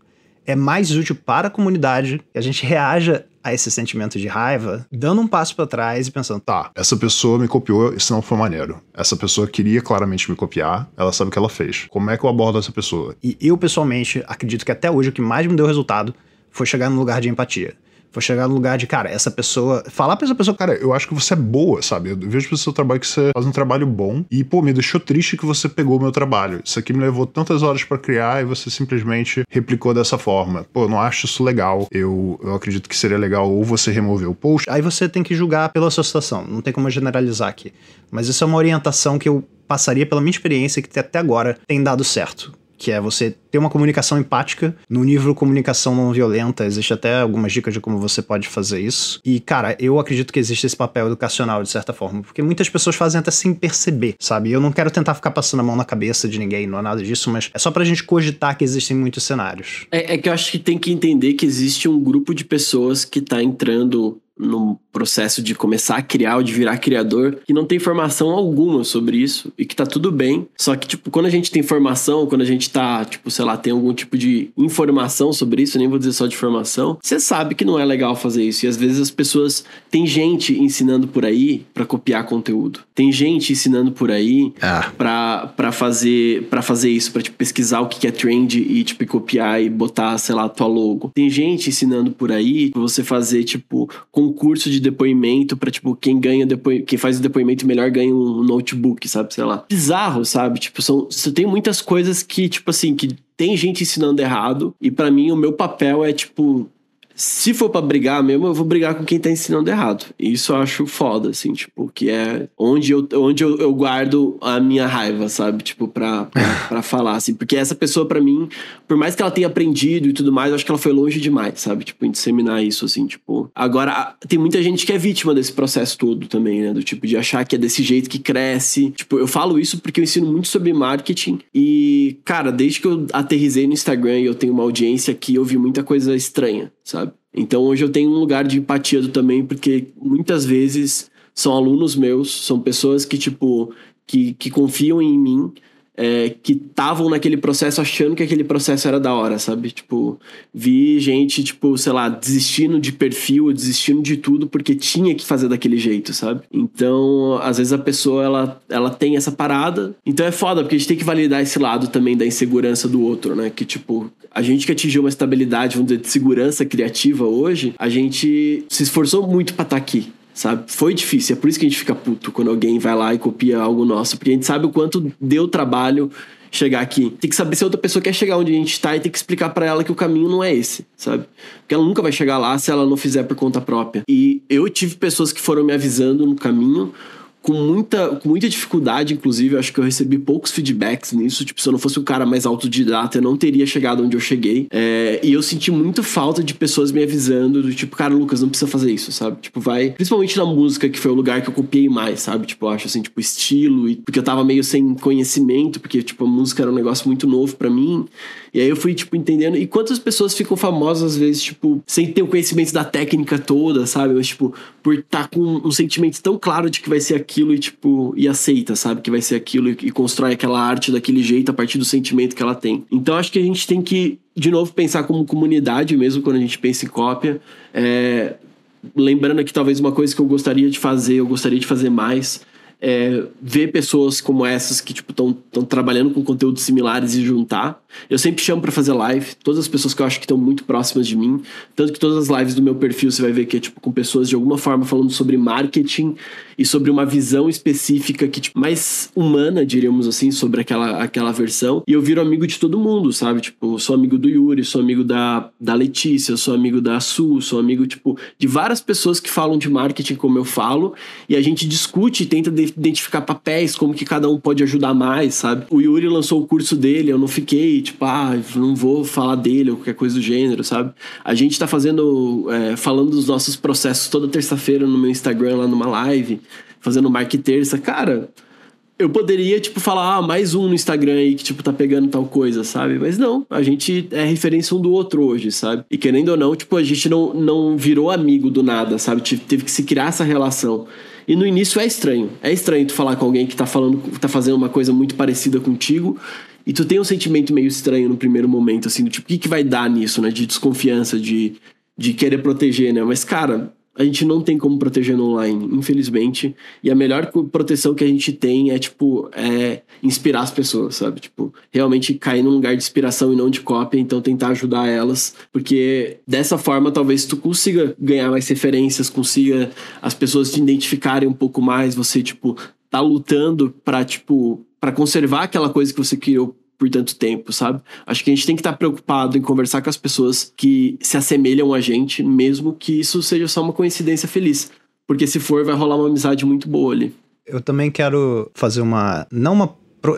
é mais útil para a comunidade que a gente reaja a esse sentimento de raiva, dando um passo pra trás e pensando, Tá, essa pessoa me copiou, isso não foi maneiro. Essa pessoa queria claramente me copiar, ela sabe o que ela fez. Como é que eu abordo essa pessoa? E eu, pessoalmente, acredito que até hoje o que mais me deu resultado foi chegar no lugar de empatia. Foi chegar no lugar de, cara, essa pessoa. Falar pra essa pessoa, cara, eu acho que você é boa, sabe? Eu vejo pelo seu trabalho que você faz um trabalho bom. E, pô, me deixou triste que você pegou o meu trabalho. Isso aqui me levou tantas horas pra criar e você simplesmente replicou dessa forma. Pô, eu não acho isso legal. Eu, eu acredito que seria legal ou você remover o post. aí você tem que julgar pela sua situação. Não tem como generalizar aqui. Mas isso é uma orientação que eu passaria pela minha experiência que até agora tem dado certo. Que é você ter uma comunicação empática. No nível comunicação não violenta, existe até algumas dicas de como você pode fazer isso. E, cara, eu acredito que existe esse papel educacional, de certa forma. Porque muitas pessoas fazem até sem perceber, sabe? Eu não quero tentar ficar passando a mão na cabeça de ninguém, não é nada disso, mas é só pra gente cogitar que existem muitos cenários. É, é que eu acho que tem que entender que existe um grupo de pessoas que tá entrando no processo de começar a criar ou de virar criador que não tem formação alguma sobre isso e que tá tudo bem. Só que, tipo, quando a gente tem formação, quando a gente tá, tipo, sei lá, tem algum tipo de informação sobre isso, eu nem vou dizer só de formação, você sabe que não é legal fazer isso. E às vezes as pessoas. Tem gente ensinando por aí pra copiar conteúdo. Tem gente ensinando por aí Ah. pra, pra fazer para fazer isso, pra tipo, pesquisar o que é trend e tipo copiar e botar, sei lá, a tua logo. Tem gente ensinando por aí pra você fazer tipo concurso de depoimento pra tipo quem ganha depois, quem faz o depoimento melhor ganha um notebook, sabe, sei lá. Bizarro, sabe? Tipo, são tem muitas coisas que tipo assim, que tem gente ensinando errado e pra mim o meu papel é tipo se for pra brigar mesmo, eu vou brigar com quem tá ensinando errado. E isso eu acho foda, assim, tipo, que é onde eu, onde eu, eu guardo a minha raiva, sabe? Tipo, pra, pra, *laughs* pra falar, assim. Porque essa pessoa, pra mim, por mais que ela tenha aprendido e tudo mais, eu acho que ela foi longe demais, sabe? Tipo, em disseminar isso, assim, tipo. Agora, tem muita gente que é vítima desse processo todo também, né? Do tipo, de achar que é desse jeito que cresce. Tipo, eu falo isso porque eu ensino muito sobre marketing. E, cara, desde que eu aterrisei no Instagram e eu tenho uma audiência aqui, eu vi muita coisa estranha, sabe? Então hoje eu tenho um lugar de empatia do também, porque muitas vezes são alunos meus, são pessoas que, tipo, que, que confiam em mim, é, que estavam naquele processo achando que aquele processo era da hora, sabe? Tipo, vi gente, tipo, sei lá, desistindo de perfil, desistindo de tudo porque tinha que fazer daquele jeito, sabe? Então, às vezes a pessoa, ela, ela tem essa parada. Então é foda, porque a gente tem que validar esse lado também da insegurança do outro, né? Que, tipo, a gente que atingiu uma estabilidade, vamos dizer, de segurança criativa hoje, a gente se esforçou muito pra estar aqui, sabe? Foi difícil, é por isso que a gente fica puto quando alguém vai lá e copia algo nosso, porque a gente sabe o quanto deu trabalho chegar aqui. Tem que saber se a outra pessoa quer chegar onde a gente tá e tem que explicar pra ela que o caminho não é esse, sabe? Porque ela nunca vai chegar lá se ela não fizer por conta própria. E eu tive pessoas que foram me avisando no caminho com muita, com muita dificuldade, inclusive, eu acho que eu recebi poucos feedbacks nisso. Tipo, se eu não fosse o cara mais autodidata, eu não teria chegado onde eu cheguei. É, e eu senti muito falta de pessoas me avisando do tipo, cara, Lucas, não precisa fazer isso, sabe? Tipo, vai. Principalmente na música, que foi o lugar que eu copiei mais, sabe? Tipo, eu acho assim, tipo, estilo, e porque eu tava meio sem conhecimento, porque, tipo, a música era um negócio muito novo para mim. E aí eu fui, tipo, entendendo. E quantas pessoas ficam famosas, às vezes, tipo, sem ter o conhecimento da técnica toda, sabe? Mas, tipo, por estar tá com um sentimento tão claro de que vai ser aquilo e, tipo, e aceita, sabe? Que vai ser aquilo e, e constrói aquela arte daquele jeito a partir do sentimento que ela tem. Então acho que a gente tem que, de novo, pensar como comunidade mesmo quando a gente pensa em cópia. É, lembrando aqui, talvez, uma coisa que eu gostaria de fazer, eu gostaria de fazer mais é, ver pessoas como essas que tipo estão trabalhando com conteúdos similares e juntar. Eu sempre chamo para fazer live, todas as pessoas que eu acho que estão muito próximas de mim, tanto que todas as lives do meu perfil você vai ver que é tipo com pessoas de alguma forma falando sobre marketing e sobre uma visão específica que tipo mais humana, diríamos assim, sobre aquela aquela versão. E eu viro amigo de todo mundo, sabe? Tipo, sou amigo do Yuri, sou amigo da da Letícia, sou amigo da Su, sou amigo tipo de várias pessoas que falam de marketing como eu falo, e a gente discute e tenta identificar papéis, como que cada um pode ajudar mais, sabe? O Yuri lançou o curso dele, eu não fiquei, tipo, ah, não vou falar dele ou qualquer coisa do gênero, sabe? A gente tá fazendo, é, falando dos nossos processos toda terça-feira no meu Instagram, lá numa live, fazendo Mark Terça. Cara, eu poderia, tipo, falar, ah, mais um no Instagram aí que, tipo, tá pegando tal coisa, sabe? Mas não, a gente é referência um do outro hoje, sabe? E querendo ou não, tipo, a gente não, não virou amigo do nada, sabe? Teve que se criar essa relação. E no início é estranho. É estranho tu falar com alguém que tá falando, tá fazendo uma coisa muito parecida contigo. E tu tem um sentimento meio estranho no primeiro momento, assim, do tipo, o que, que vai dar nisso, né? De desconfiança, de, de querer proteger, né? Mas, cara, a gente não tem como proteger no online, infelizmente. E a melhor proteção que a gente tem é, tipo, é inspirar as pessoas, sabe? Tipo, realmente cair num lugar de inspiração e não de cópia, então tentar ajudar elas, porque dessa forma talvez tu consiga ganhar mais referências, consiga as pessoas te identificarem um pouco mais, você, tipo, tá lutando para tipo, para conservar aquela coisa que você criou por tanto tempo, sabe? Acho que a gente tem que estar preocupado em conversar com as pessoas que se assemelham a gente, mesmo que isso seja só uma coincidência feliz. Porque se for, vai rolar uma amizade muito boa ali. Eu também quero fazer uma. Não uma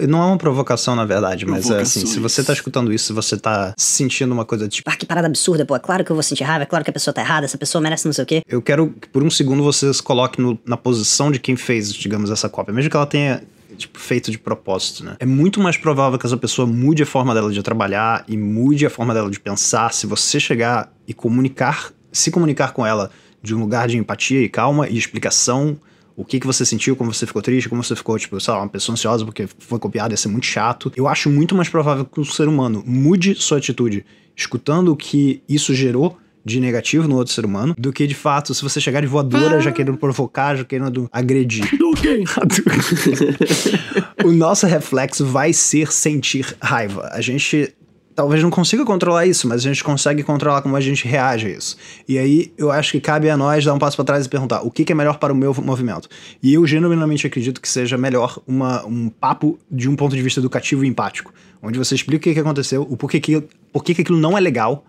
não é uma provocação, na verdade, mas é assim, se você tá escutando isso, se você tá sentindo uma coisa tipo. Ah, que parada absurda, pô. É claro que eu vou sentir raiva, é claro que a pessoa tá errada, essa pessoa merece não sei o quê. Eu quero que por um segundo você se coloque no, na posição de quem fez, digamos, essa cópia. Mesmo que ela tenha tipo, feito de propósito, né? É muito mais provável que essa pessoa mude a forma dela de trabalhar e mude a forma dela de pensar se você chegar e comunicar, se comunicar com ela de um lugar de empatia e calma e explicação o que, que você sentiu, como você ficou triste, como você ficou, tipo, sei lá, uma pessoa ansiosa porque foi copiada, ia ser muito chato. Eu acho muito mais provável que o ser humano mude sua atitude escutando o que isso gerou de negativo no outro ser humano, do que de fato, se você chegar de voadora ah. já querendo provocar, já querendo agredir. *laughs* o nosso reflexo vai ser sentir raiva. A gente talvez não consiga controlar isso, mas a gente consegue controlar como a gente reage a isso. E aí eu acho que cabe a nós dar um passo para trás e perguntar o que, que, é melhor para o meu movimento. E eu genuinamente acredito que seja melhor uma, um papo de um ponto de vista educativo e empático, onde você explica o que, que aconteceu, o porquê que, porquê que aquilo não é legal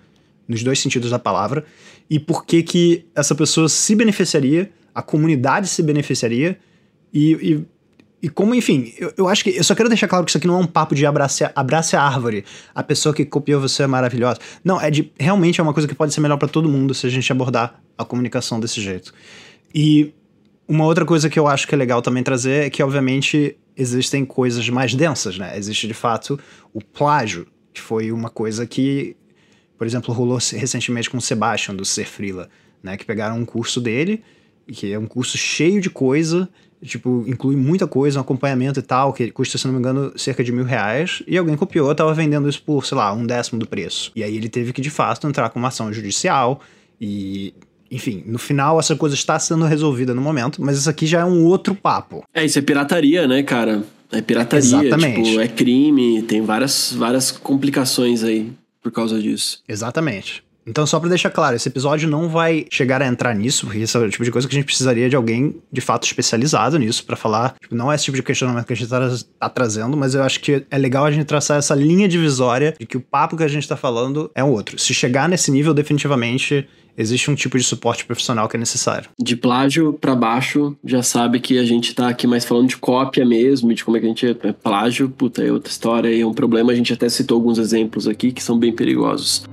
nos dois sentidos da palavra, e por que que essa pessoa se beneficiaria, a comunidade se beneficiaria, e, e, e como, enfim, eu, eu, acho que eu só quero deixar claro que isso aqui não é um papo de abrace, abrace a árvore, a pessoa que copiou você é maravilhosa. Não, é de realmente é uma coisa que pode ser melhor para todo mundo se a gente abordar a comunicação desse jeito. E uma outra coisa que eu acho que é legal também trazer é que, obviamente, existem coisas mais densas, né? Existe de fato o plágio, que foi uma coisa que por exemplo, rolou recentemente com o Sebastian, do Ser Frila, né? Que pegaram um curso dele, que é um curso cheio de coisa, tipo, inclui muita coisa, um acompanhamento e tal, que custa, se não me engano, cerca de mil reais, e alguém copiou, tava vendendo isso por, sei lá, um décimo do preço. E aí ele teve que, de fato, entrar com uma ação judicial e enfim, no final essa coisa está sendo resolvida no momento, mas isso aqui já é um outro papo. É, isso é pirataria, né, cara? É pirataria, Exatamente. tipo, é crime, tem várias, várias complicações aí por causa disso. Exatamente. Então, só pra deixar claro, esse episódio não vai chegar a entrar nisso, porque esse é o tipo de coisa que a gente precisaria de alguém de fato especializado nisso pra falar. Tipo, não é esse tipo de questionamento que a gente tá, tá trazendo, mas eu acho que é legal a gente traçar essa linha divisória de que o papo que a gente tá falando é um outro. Se chegar nesse nível, definitivamente existe um tipo de suporte profissional que é necessário. De plágio pra baixo, já sabe que a gente tá aqui mais falando de cópia mesmo, de como é que a gente é plágio, puta, é outra história e é um problema. A gente até citou alguns exemplos aqui que são bem perigosos.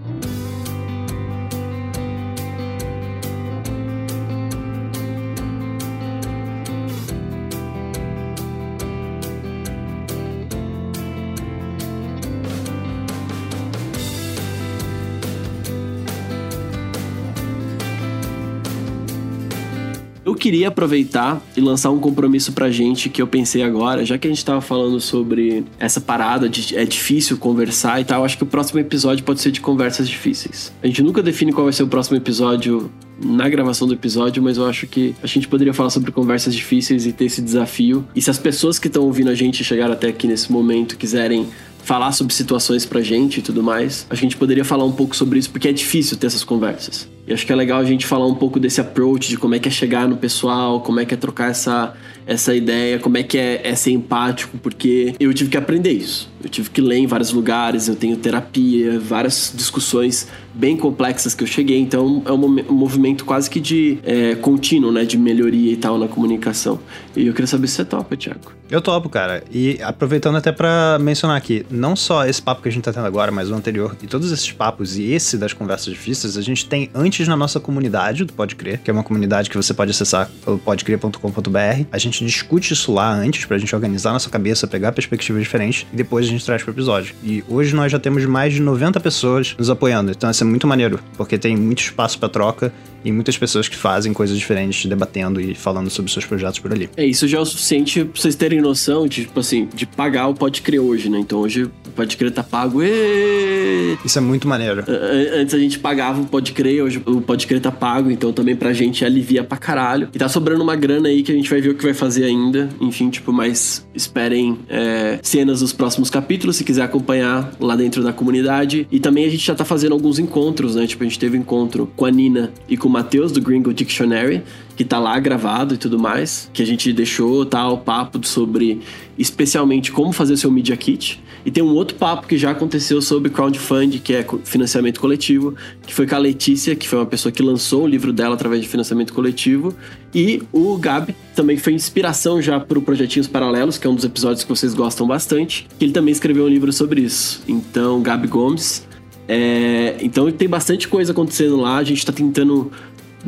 Queria aproveitar e lançar um compromisso pra gente que eu pensei agora, já que a gente tava falando sobre essa parada de é difícil conversar e tal, acho que o próximo episódio pode ser de conversas difíceis. A gente nunca define qual vai ser o próximo episódio na gravação do episódio, mas eu acho que a gente poderia falar sobre conversas difíceis e ter esse desafio. E se as pessoas que estão ouvindo a gente chegar até aqui nesse momento quiserem falar sobre situações pra gente e tudo mais, a gente poderia falar um pouco sobre isso, porque é difícil ter essas conversas. E acho que é legal a gente falar um pouco desse approach, de como é que é chegar no pessoal, como é que é trocar essa, essa ideia, como é que é, é ser empático, porque eu tive que aprender isso. Eu tive que ler em vários lugares, eu tenho terapia, várias discussões bem complexas que eu cheguei, então é um, movimento quase que de é, contínuo, né, de melhoria e tal na comunicação. E eu queria saber se você topa, Thiago. Eu topo, cara. E aproveitando até pra mencionar aqui, não só esse papo que a gente tá tendo agora, mas o anterior, e todos esses papos e esse das conversas difíceis, a gente tem antes na nossa comunidade do Pode Crer, que é uma comunidade que você pode acessar pelo podcrer.com.br. A gente discute isso lá antes pra gente organizar nossa cabeça, pegar perspectivas diferentes e depois a gente traz pro episódio. E hoje nós já temos mais de 90 pessoas nos apoiando, então isso é muito maneiro, porque tem muito espaço pra troca e muitas pessoas que fazem coisas diferentes, debatendo e falando sobre seus projetos por ali. É, isso já é o suficiente pra vocês terem noção tipo assim, de pagar o Pode Crer hoje, né? Então hoje Pode Crer tá pago. Êêê! Isso é muito maneiro. An- Antes a gente pagava o Pode Crer, hoje o Pode Crer tá pago, então também pra gente alivia pra caralho. E tá sobrando uma grana aí que a gente vai ver o que vai fazer ainda. Enfim, tipo, mas esperem é, cenas dos próximos capítulos, se quiser acompanhar lá dentro da comunidade. E também a gente já tá fazendo alguns encontros, né? Tipo, a gente teve um encontro com a Nina e com o Matheus do Gringo Dictionary, que tá lá gravado e tudo mais, que a gente deixou tal papo sobre especialmente como fazer seu Media Kit. E tem um outro papo que já aconteceu sobre crowdfunding, que é financiamento coletivo, que foi com a Letícia, que foi uma pessoa que lançou o livro dela através de financiamento coletivo. E o Gabi também foi inspiração já para o Projetinhos Paralelos, que é um dos episódios que vocês gostam bastante, que ele também escreveu um livro sobre isso. Então, Gabi Gomes. É, então tem bastante coisa acontecendo lá, a gente tá tentando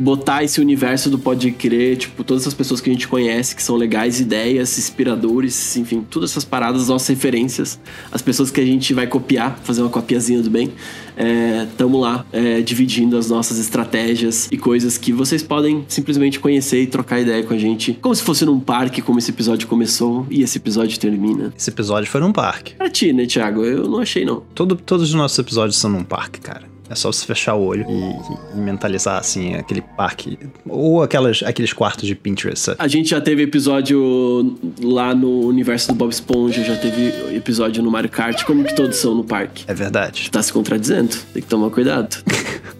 botar esse universo do Pode Crer, tipo, todas essas pessoas que a gente conhece, que são legais, ideias, inspiradores, enfim, todas essas paradas, nossas referências, as pessoas que a gente vai copiar, fazer uma copiazinha do bem, estamos lá é, dividindo as nossas estratégias e coisas que vocês podem simplesmente conhecer e trocar ideia com a gente, como se fosse num parque, como esse episódio começou e esse episódio termina. Esse episódio foi num parque. Pra ti, né, Thiago? Eu não achei, não. Todo, todos os nossos episódios são num parque, cara. É só você fechar o olho e, e mentalizar, assim, aquele parque. Ou aquelas, aqueles quartos de Pinterest. sabe? A gente já teve episódio lá no universo do Bob Esponja, já teve episódio no Mario Kart, como que todos são no parque? É verdade. Tá se contradizendo, tem que tomar cuidado.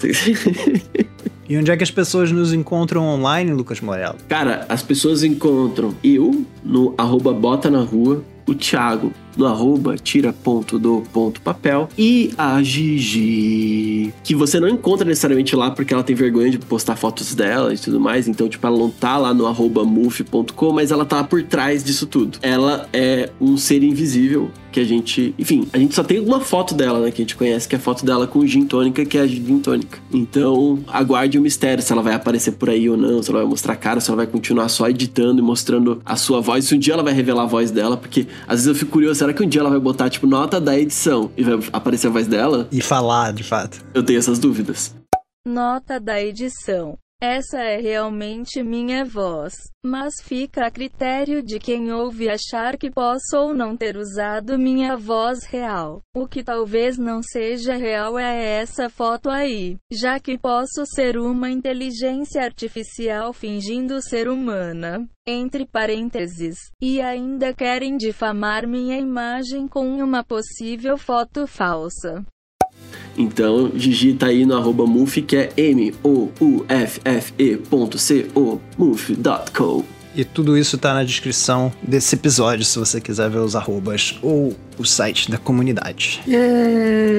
*laughs* E onde é que as pessoas nos encontram online, Lucas Morello? Cara, as pessoas encontram eu no arroba bota na rua, o Thiago no arroba tira ponto do ponto papel e a Gigi, que você não encontra necessariamente lá porque ela tem vergonha de postar fotos dela e tudo mais, então tipo, ela não tá lá no arroba muf.com, mas ela tá por trás disso tudo. Ela é um ser invisível que a gente, enfim, a gente só tem uma foto dela, né, que a gente conhece, que é a foto dela com gin tônica, que é a gin tônica. Então, aguarde o mistério se ela vai aparecer por aí ou não, se ela vai mostrar a cara, se ela vai continuar só editando e mostrando a sua voz, se um dia ela vai revelar a voz dela, porque às vezes eu fico curioso, será que um dia ela vai botar, tipo, nota da edição e vai aparecer a voz dela? E falar, de fato. Eu tenho essas dúvidas. Nota da edição. Essa é realmente minha voz, mas fica a critério de quem ouve achar que posso ou não ter usado minha voz real. O que talvez não seja real é essa foto aí, já que posso ser uma inteligência artificial fingindo ser humana. Entre parênteses, e ainda querem difamar minha imagem com uma possível foto falsa. Então, digita aí no arroba Muf, que é M-O-U-F-F-E ponto C-O, muf.co. E tudo isso tá na descrição desse episódio, se você quiser ver os arrobas ou o site da comunidade. Yeah.